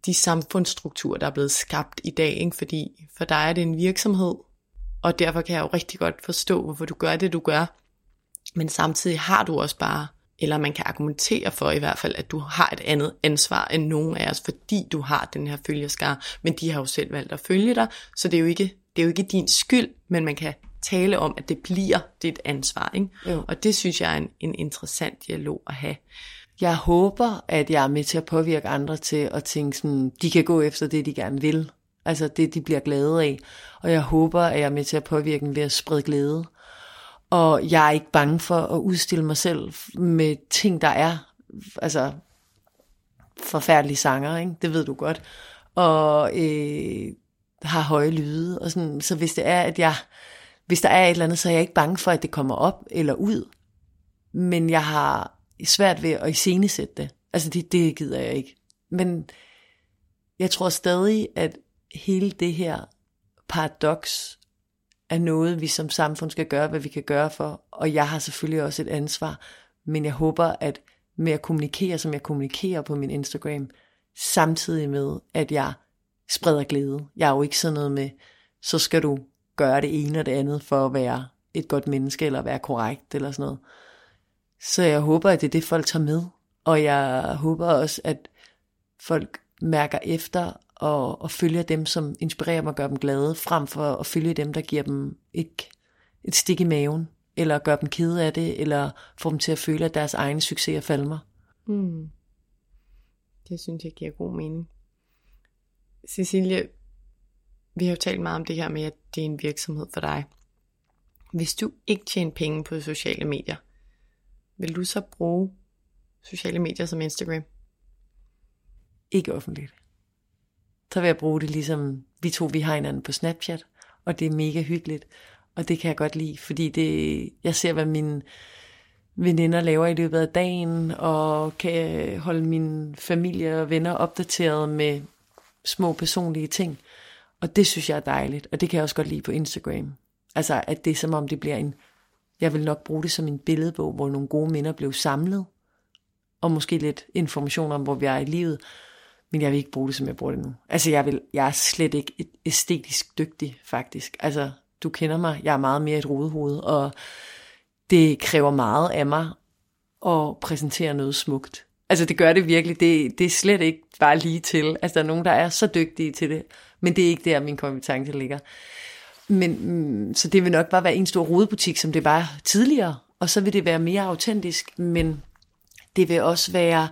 Speaker 1: de samfundsstrukturer, der er blevet skabt i dag. Ikke? Fordi for dig er det en virksomhed, og derfor kan jeg jo rigtig godt forstå, hvorfor du gør det, du gør. Men samtidig har du også bare, eller man kan argumentere for i hvert fald, at du har et andet ansvar end nogen af os, fordi du har den her følgeskar, men de har jo selv valgt at følge dig, så det er jo ikke, det er jo ikke din skyld, men man kan tale om, at det bliver dit ansvar. Ikke? Jo. Og det synes jeg er en, en interessant dialog at have.
Speaker 2: Jeg håber, at jeg er med til at påvirke andre til at tænke sådan, de kan gå efter det, de gerne vil. Altså det, de bliver glade af. Og jeg håber, at jeg er med til at påvirke dem ved at sprede glæde. Og jeg er ikke bange for at udstille mig selv med ting, der er altså forfærdelige sanger, ikke? det ved du godt. Og øh, har høje lyde. Og sådan. Så hvis det er, at jeg, hvis der er et eller andet, så er jeg ikke bange for, at det kommer op eller ud. Men jeg har svært ved at iscenesætte det. Altså det, det gider jeg ikke. Men jeg tror stadig, at hele det her paradoks er noget, vi som samfund skal gøre, hvad vi kan gøre for. Og jeg har selvfølgelig også et ansvar. Men jeg håber, at med at kommunikere, som jeg kommunikerer på min Instagram, samtidig med, at jeg spreder glæde. Jeg er jo ikke sådan noget med, så skal du gøre det ene og det andet for at være et godt menneske, eller være korrekt, eller sådan noget. Så jeg håber, at det er det, folk tager med. Og jeg håber også, at folk mærker efter og, og følger dem, som inspirerer dem og gør dem glade, frem for at følge dem, der giver dem et, et stik i maven, eller gør dem kede af det, eller får dem til at føle, at deres egen succes falmer. Mm.
Speaker 1: Det synes jeg giver god mening. Cecilie, vi har jo talt meget om det her med, at det er en virksomhed for dig. Hvis du ikke tjener penge på sociale medier, vil du så bruge sociale medier som Instagram?
Speaker 2: Ikke offentligt. Så vil jeg bruge det ligesom, vi to vi har hinanden på Snapchat, og det er mega hyggeligt, og det kan jeg godt lide, fordi det, jeg ser, hvad mine veninder laver i løbet af dagen, og kan øh, holde min familie og venner opdateret med små personlige ting. Og det synes jeg er dejligt, og det kan jeg også godt lide på Instagram. Altså, at det er som om, det bliver en jeg vil nok bruge det som en billedbog, hvor nogle gode minder blev samlet, og måske lidt information om, hvor vi er i livet, men jeg vil ikke bruge det, som jeg bruger det nu. Altså, jeg, vil, jeg er slet ikke et æstetisk dygtig, faktisk. Altså, du kender mig, jeg er meget mere et rodehoved, og det kræver meget af mig at præsentere noget smukt. Altså, det gør det virkelig. Det, det er slet ikke bare lige til. Altså, der er nogen, der er så dygtige til det, men det er ikke der, min kompetence ligger. Men, mm, så det vil nok bare være en stor rodebutik, som det var tidligere, og så vil det være mere autentisk, men det vil også være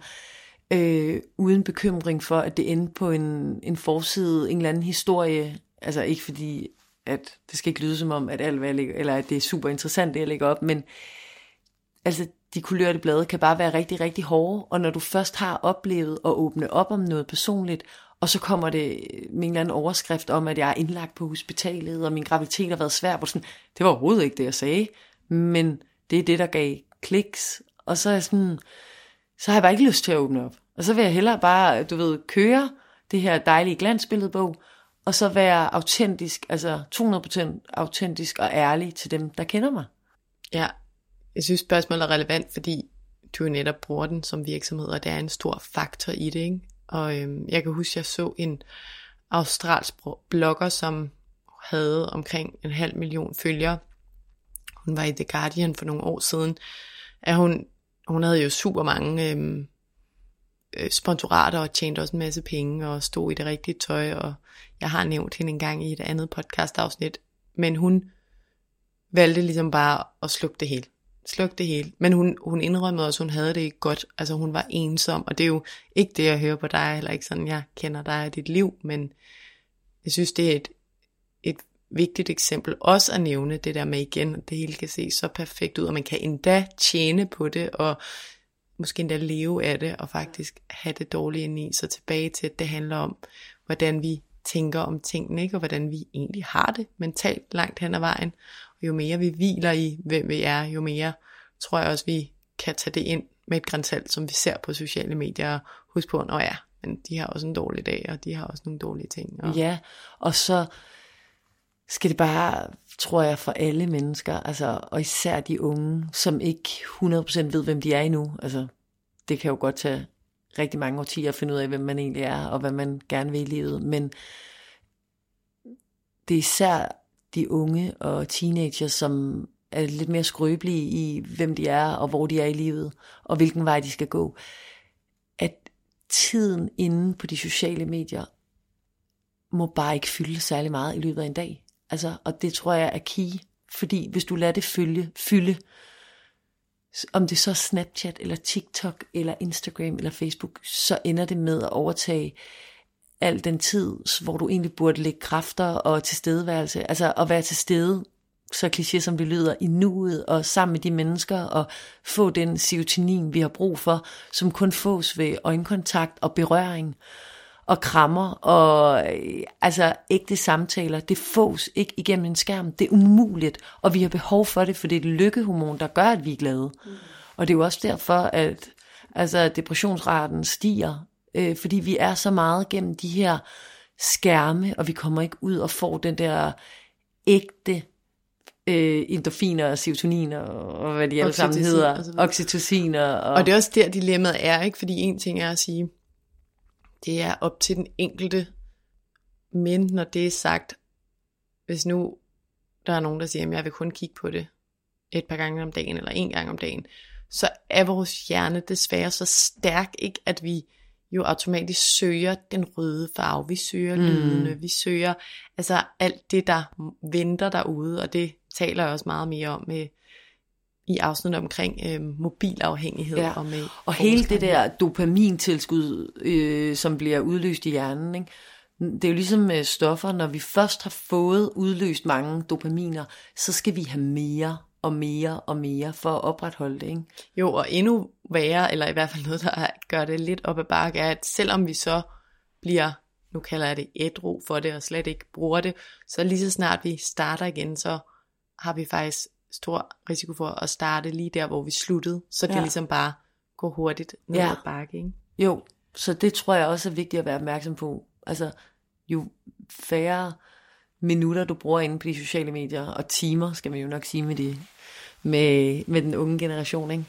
Speaker 2: øh, uden bekymring for, at det ender på en, en forside, en eller anden historie, altså ikke fordi, at det skal ikke lyde som om, at alt hvad jeg lægger, eller at det er super interessant, det jeg lægger op, men altså de kulørte blade kan bare være rigtig, rigtig hårde, og når du først har oplevet at åbne op om noget personligt, og så kommer det med en eller anden overskrift om, at jeg er indlagt på hospitalet, og min graviditet har været svær. hvor sådan, det var overhovedet ikke det, jeg sagde. Men det er det, der gav kliks. Og så er jeg sådan, så har jeg bare ikke lyst til at åbne op. Og så vil jeg hellere bare, du ved, køre det her dejlige glansbilledbog, og så være autentisk, altså 200% autentisk og ærlig til dem, der kender mig.
Speaker 1: Ja, jeg synes spørgsmålet er relevant, fordi du jo netop bruger den som virksomhed, og det er en stor faktor i det. Ikke? Og øhm, jeg kan huske, at jeg så en australsk blogger, som havde omkring en halv million følgere. Hun var i The Guardian for nogle år siden. At hun, hun havde jo super mange øhm, øh, sponsorater og tjente også en masse penge og stod i det rigtige tøj. Og jeg har nævnt hende engang i et andet podcast afsnit. Men hun valgte ligesom bare at slukke det hele slukke det hele. Men hun, hun indrømmede også, at hun havde det ikke godt. Altså hun var ensom, og det er jo ikke det, jeg hører på dig, eller ikke sådan, jeg kender dig og dit liv, men jeg synes, det er et, et vigtigt eksempel også at nævne det der med igen, at det hele kan se så perfekt ud, og man kan endda tjene på det, og måske endda leve af det, og faktisk have det dårlige ind i, så tilbage til, at det handler om, hvordan vi tænker om tingene, ikke? og hvordan vi egentlig har det mentalt langt hen ad vejen, jo mere vi hviler i, hvem vi er, jo mere tror jeg også, vi kan tage det ind med et grænsalt, som vi ser på sociale medier, og på, når ja, men de har også en dårlig dag, og de har også nogle dårlige ting. Og...
Speaker 2: Ja, og så skal det bare, tror jeg, for alle mennesker, altså, og især de unge, som ikke 100% ved, hvem de er endnu. Altså, det kan jo godt tage rigtig mange årtier at finde ud af, hvem man egentlig er, og hvad man gerne vil i livet. Men det er især de unge og teenager, som er lidt mere skrøbelige i, hvem de er, og hvor de er i livet, og hvilken vej de skal gå. At tiden inde på de sociale medier må bare ikke fylde særlig meget i løbet af en dag. Altså, og det tror jeg er key, fordi hvis du lader det følge, fylde, om det så er Snapchat, eller TikTok, eller Instagram, eller Facebook, så ender det med at overtage al den tid, hvor du egentlig burde lægge kræfter og tilstedeværelse, altså at være til stede, så kliché som det lyder, i nuet og sammen med de mennesker og få den serotonin, vi har brug for, som kun fås ved øjenkontakt og berøring og krammer og altså ægte samtaler, det fås ikke igennem en skærm. Det er umuligt, og vi har behov for det, for det er et lykkehormon, der gør, at vi er glade. Mm. Og det er jo også derfor, at altså, depressionsraten stiger øh, fordi vi er så meget gennem de her skærme, og vi kommer ikke ud og får den der ægte øh, endorfiner og serotoniner og hvad de alle sammen hedder, oxytociner.
Speaker 1: Og... og det er også der dilemmaet er, ikke? Fordi en ting er at sige, det er op til den enkelte, men når det er sagt, hvis nu der er nogen, der siger, at jeg vil kun kigge på det et par gange om dagen, eller en gang om dagen, så er vores hjerne desværre så stærk, ikke, at vi jo automatisk søger den røde farve, vi søger mm. lydene, vi søger altså alt det, der venter derude, og det taler jeg også meget mere om med, i afsnittet omkring øh, mobilafhængighed. Ja.
Speaker 2: Og, med og hele det der dopamintilskud, øh, som bliver udløst i hjernen, ikke? det er jo ligesom med stoffer, når vi først har fået udløst mange dopaminer, så skal vi have mere og mere og mere for at opretholde det. Ikke?
Speaker 1: Jo, og endnu værre, eller i hvert fald noget, der gør det lidt op ad bakke, er, at selvom vi så bliver, nu kalder jeg det ædru for det, og slet ikke bruger det, så lige så snart vi starter igen, så har vi faktisk stor risiko for at starte lige der, hvor vi sluttede. Så det ja. ligesom bare går hurtigt ned ja. ad bakke. Ikke?
Speaker 2: Jo, så det tror jeg også er vigtigt at være opmærksom på. Altså, jo færre minutter, du bruger inde på de sociale medier, og timer, skal man jo nok sige med de med, med den unge generation, ikke?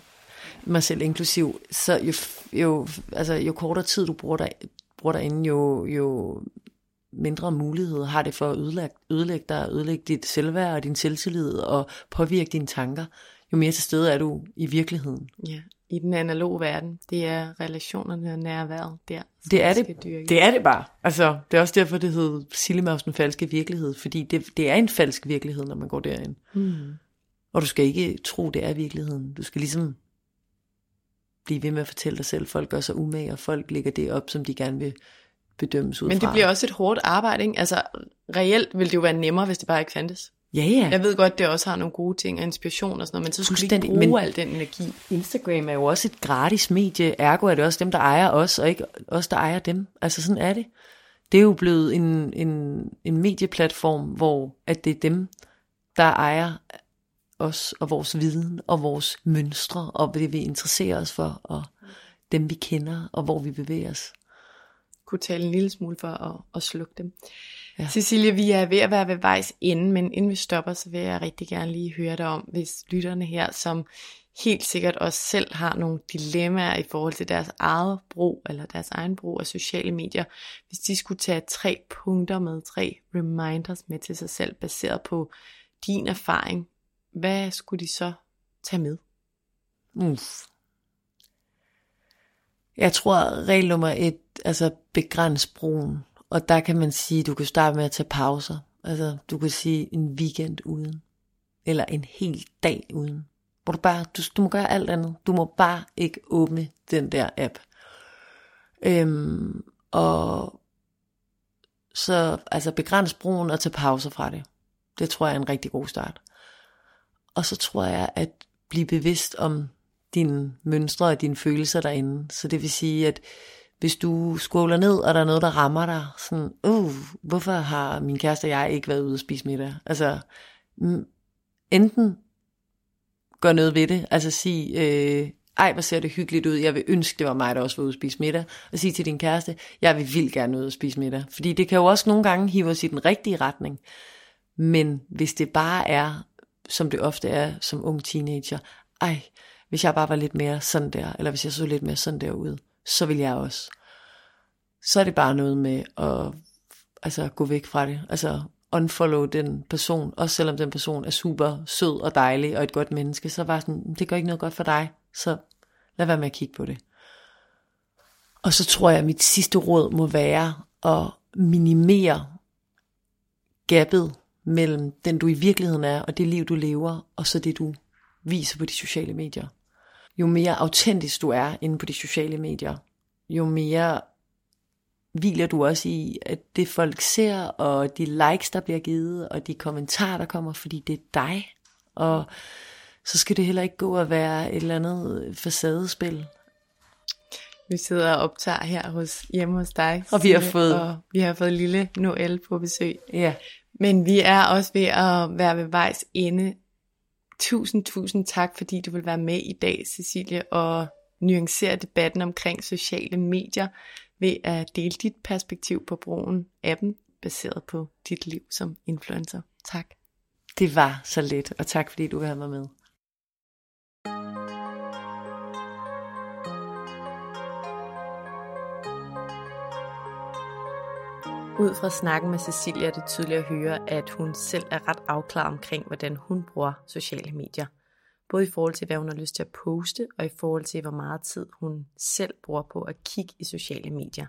Speaker 2: mig selv inklusiv, så jo, jo, altså, jo kortere tid du bruger, der, bruger derinde, jo, jo mindre mulighed har det for at ødelægge, ødelægge dig, ødelægge dit selvværd og din selvtillid og påvirke dine tanker. Jo mere til stede er du i virkeligheden.
Speaker 1: Ja, i den analoge verden. Det er relationerne og nærværet der.
Speaker 2: Det er det. Det er det bare. Altså, det er også derfor, det hedder Sillemaus den falske virkelighed, fordi det, det er en falsk virkelighed, når man går derind. Mm. Og du skal ikke tro, det er virkeligheden. Du skal ligesom blive ved med at fortælle dig selv, folk gør sig umage, og folk lægger det op, som de gerne vil bedømmes ud
Speaker 1: Men det bliver også et hårdt arbejde, ikke? Altså, reelt ville det jo være nemmere, hvis det bare ikke fandtes.
Speaker 2: Ja, ja.
Speaker 1: Jeg ved godt, det også har nogle gode ting og inspiration og sådan noget, men så skulle vi ikke bruge men al den energi.
Speaker 2: Instagram er jo også et gratis medie, ergo er det også dem, der ejer os, og ikke os, der ejer dem. Altså sådan er det. Det er jo blevet en, en, en medieplatform, hvor at det er dem, der ejer os og vores viden og vores mønstre og det vi interesserer os for og dem, vi kender, og hvor vi bevæger os.
Speaker 1: Kunne tale en lille smule for at, at slukke dem. Ja. Cecilie, vi er ved at være ved vejs ende, men inden vi stopper, så vil jeg rigtig gerne lige høre dig om, hvis lytterne her, som helt sikkert også selv har nogle dilemmaer i forhold til deres eget brug, eller deres egen brug af sociale medier, hvis de skulle tage tre punkter med, tre reminders med til sig selv, baseret på din erfaring, hvad skulle de så tage med?
Speaker 2: Uff. Jeg tror, regel nummer et, altså begræns brugen. Og der kan man sige, du kan starte med at tage pauser. Altså, du kan sige en weekend uden. Eller en hel dag uden. Hvor du bare, du, du må gøre alt andet. Du må bare ikke åbne den der app. Øhm, og så altså begræns brugen og tage pauser fra det. Det tror jeg er en rigtig god start. Og så tror jeg, at blive bevidst om dine mønstre og dine følelser derinde. Så det vil sige, at hvis du scroller ned, og der er noget, der rammer dig, sådan, uh, hvorfor har min kæreste og jeg ikke været ude og spise middag? Altså, enten gør noget ved det, altså sig, øh, ej, hvor ser det hyggeligt ud, jeg vil ønske, det var mig, der også var ude og spise middag, og sige til din kæreste, jeg vil vildt gerne ud og spise middag. Fordi det kan jo også nogle gange hive os i den rigtige retning. Men hvis det bare er, som det ofte er som ung teenager, ej, hvis jeg bare var lidt mere sådan der, eller hvis jeg så lidt mere sådan der ud, så vil jeg også. Så er det bare noget med at altså, gå væk fra det. Altså unfollow den person, også selvom den person er super sød og dejlig og et godt menneske, så var sådan, det gør ikke noget godt for dig, så lad være med at kigge på det. Og så tror jeg, at mit sidste råd må være at minimere gabet mellem den du i virkeligheden er, og det liv du lever, og så det du viser på de sociale medier. Jo mere autentisk du er inde på de sociale medier, jo mere hviler du også i, at det folk ser, og de likes, der bliver givet, og de kommentarer, der kommer, fordi det er dig. Og så skal det heller ikke gå at være et eller andet facadespil.
Speaker 1: Vi sidder og optager her hos, hjemme hos dig.
Speaker 2: Og vi har fået...
Speaker 1: Og vi har fået lille Noel på besøg.
Speaker 2: Ja.
Speaker 1: Men vi er også ved at være ved vejs ende. Tusind, tusind tak, fordi du vil være med i dag, Cecilie, og nuancere debatten omkring sociale medier ved at dele dit perspektiv på brugen af dem, baseret på dit liv som influencer. Tak.
Speaker 2: Det var så let, og tak fordi du vil have mig med.
Speaker 1: Ud fra snakken med Cecilia er det tydeligt at høre, at hun selv er ret afklaret omkring, hvordan hun bruger sociale medier. Både i forhold til, hvad hun har lyst til at poste, og i forhold til, hvor meget tid hun selv bruger på at kigge i sociale medier.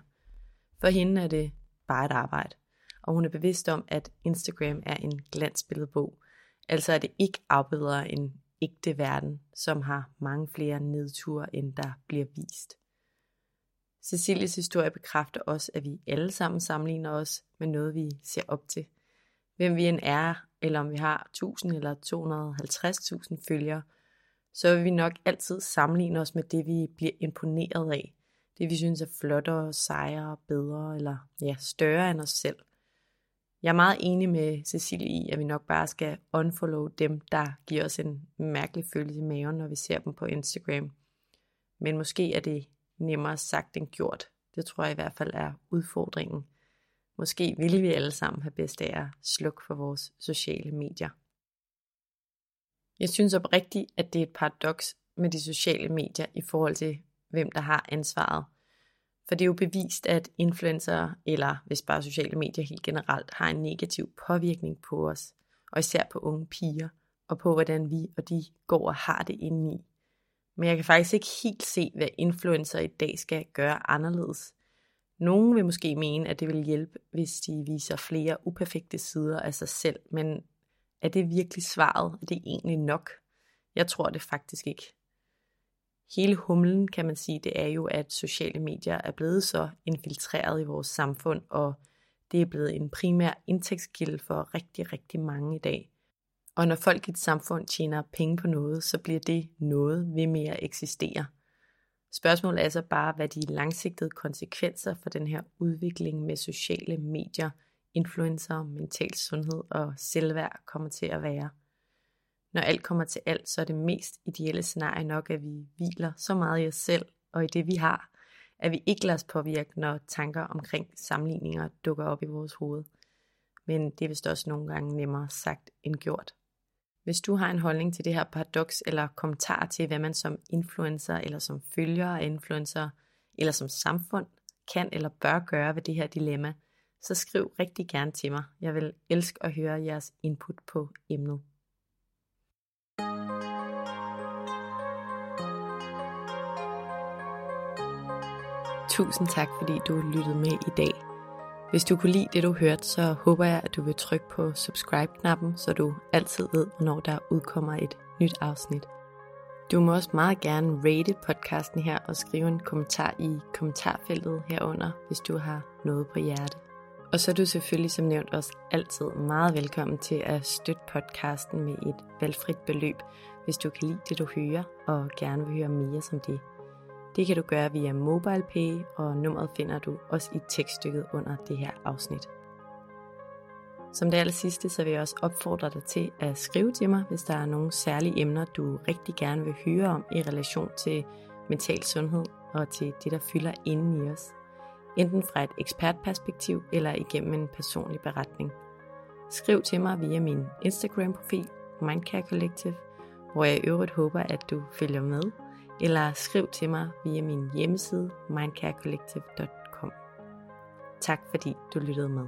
Speaker 1: For hende er det bare et arbejde, og hun er bevidst om, at Instagram er en glansbilledbog. Altså er det ikke afbilleder en ægte verden, som har mange flere nedture, end der bliver vist. Cecilies historie bekræfter også, at vi alle sammen sammenligner os med noget, vi ser op til. Hvem vi end er, eller om vi har 1000 eller 250.000 følgere, så vil vi nok altid sammenligne os med det, vi bliver imponeret af. Det, vi synes er flottere, sejere, bedre eller ja, større end os selv. Jeg er meget enig med Cecilie i, at vi nok bare skal unfollow dem, der giver os en mærkelig følelse i maven, når vi ser dem på Instagram. Men måske er det nemmere sagt end gjort. Det tror jeg i hvert fald er udfordringen. Måske ville vi alle sammen have bedst af at slukke for vores sociale medier. Jeg synes oprigtigt, at det er et paradoks med de sociale medier i forhold til, hvem der har ansvaret. For det er jo bevist, at influencer, eller hvis bare sociale medier helt generelt, har en negativ påvirkning på os, og især på unge piger, og på hvordan vi og de går og har det indeni. Men jeg kan faktisk ikke helt se, hvad influencer i dag skal gøre anderledes. Nogen vil måske mene, at det vil hjælpe, hvis de viser flere uperfekte sider af sig selv, men er det virkelig svaret? Er det egentlig nok? Jeg tror det faktisk ikke. Hele humlen, kan man sige, det er jo, at sociale medier er blevet så infiltreret i vores samfund, og det er blevet en primær indtægtskilde for rigtig, rigtig mange i dag. Og når folk i et samfund tjener penge på noget, så bliver det noget ved med at eksistere. Spørgsmålet er så bare, hvad de langsigtede konsekvenser for den her udvikling med sociale medier, influencer, mental sundhed og selvværd kommer til at være. Når alt kommer til alt, så er det mest ideelle scenarie nok, at vi hviler så meget i os selv, og i det vi har, at vi ikke lader os påvirke, når tanker omkring sammenligninger dukker op i vores hoved. Men det er vist også nogle gange nemmere sagt end gjort. Hvis du har en holdning til det her paradoks, eller kommentar til, hvad man som influencer, eller som følger af influencer, eller som samfund kan eller bør gøre ved det her dilemma, så skriv rigtig gerne til mig. Jeg vil elske at høre jeres input på emnet. Tusind tak, fordi du lyttede med i dag. Hvis du kunne lide det, du hørte, så håber jeg, at du vil trykke på subscribe-knappen, så du altid ved, når der udkommer et nyt afsnit. Du må også meget gerne rate podcasten her og skrive en kommentar i kommentarfeltet herunder, hvis du har noget på hjerte. Og så er du selvfølgelig som nævnt også altid meget velkommen til at støtte podcasten med et valgfrit beløb, hvis du kan lide det, du hører og gerne vil høre mere som det. Det kan du gøre via MobilePay, og nummeret finder du også i tekststykket under det her afsnit. Som det aller sidste, så vil jeg også opfordre dig til at skrive til mig, hvis der er nogle særlige emner, du rigtig gerne vil høre om i relation til mental sundhed og til det, der fylder inden i os. Enten fra et ekspertperspektiv eller igennem en personlig beretning. Skriv til mig via min Instagram-profil, Mindcare Collective, hvor jeg i øvrigt håber, at du følger med, eller skriv til mig via min hjemmeside mindcarecollective.com. Tak fordi du lyttede med.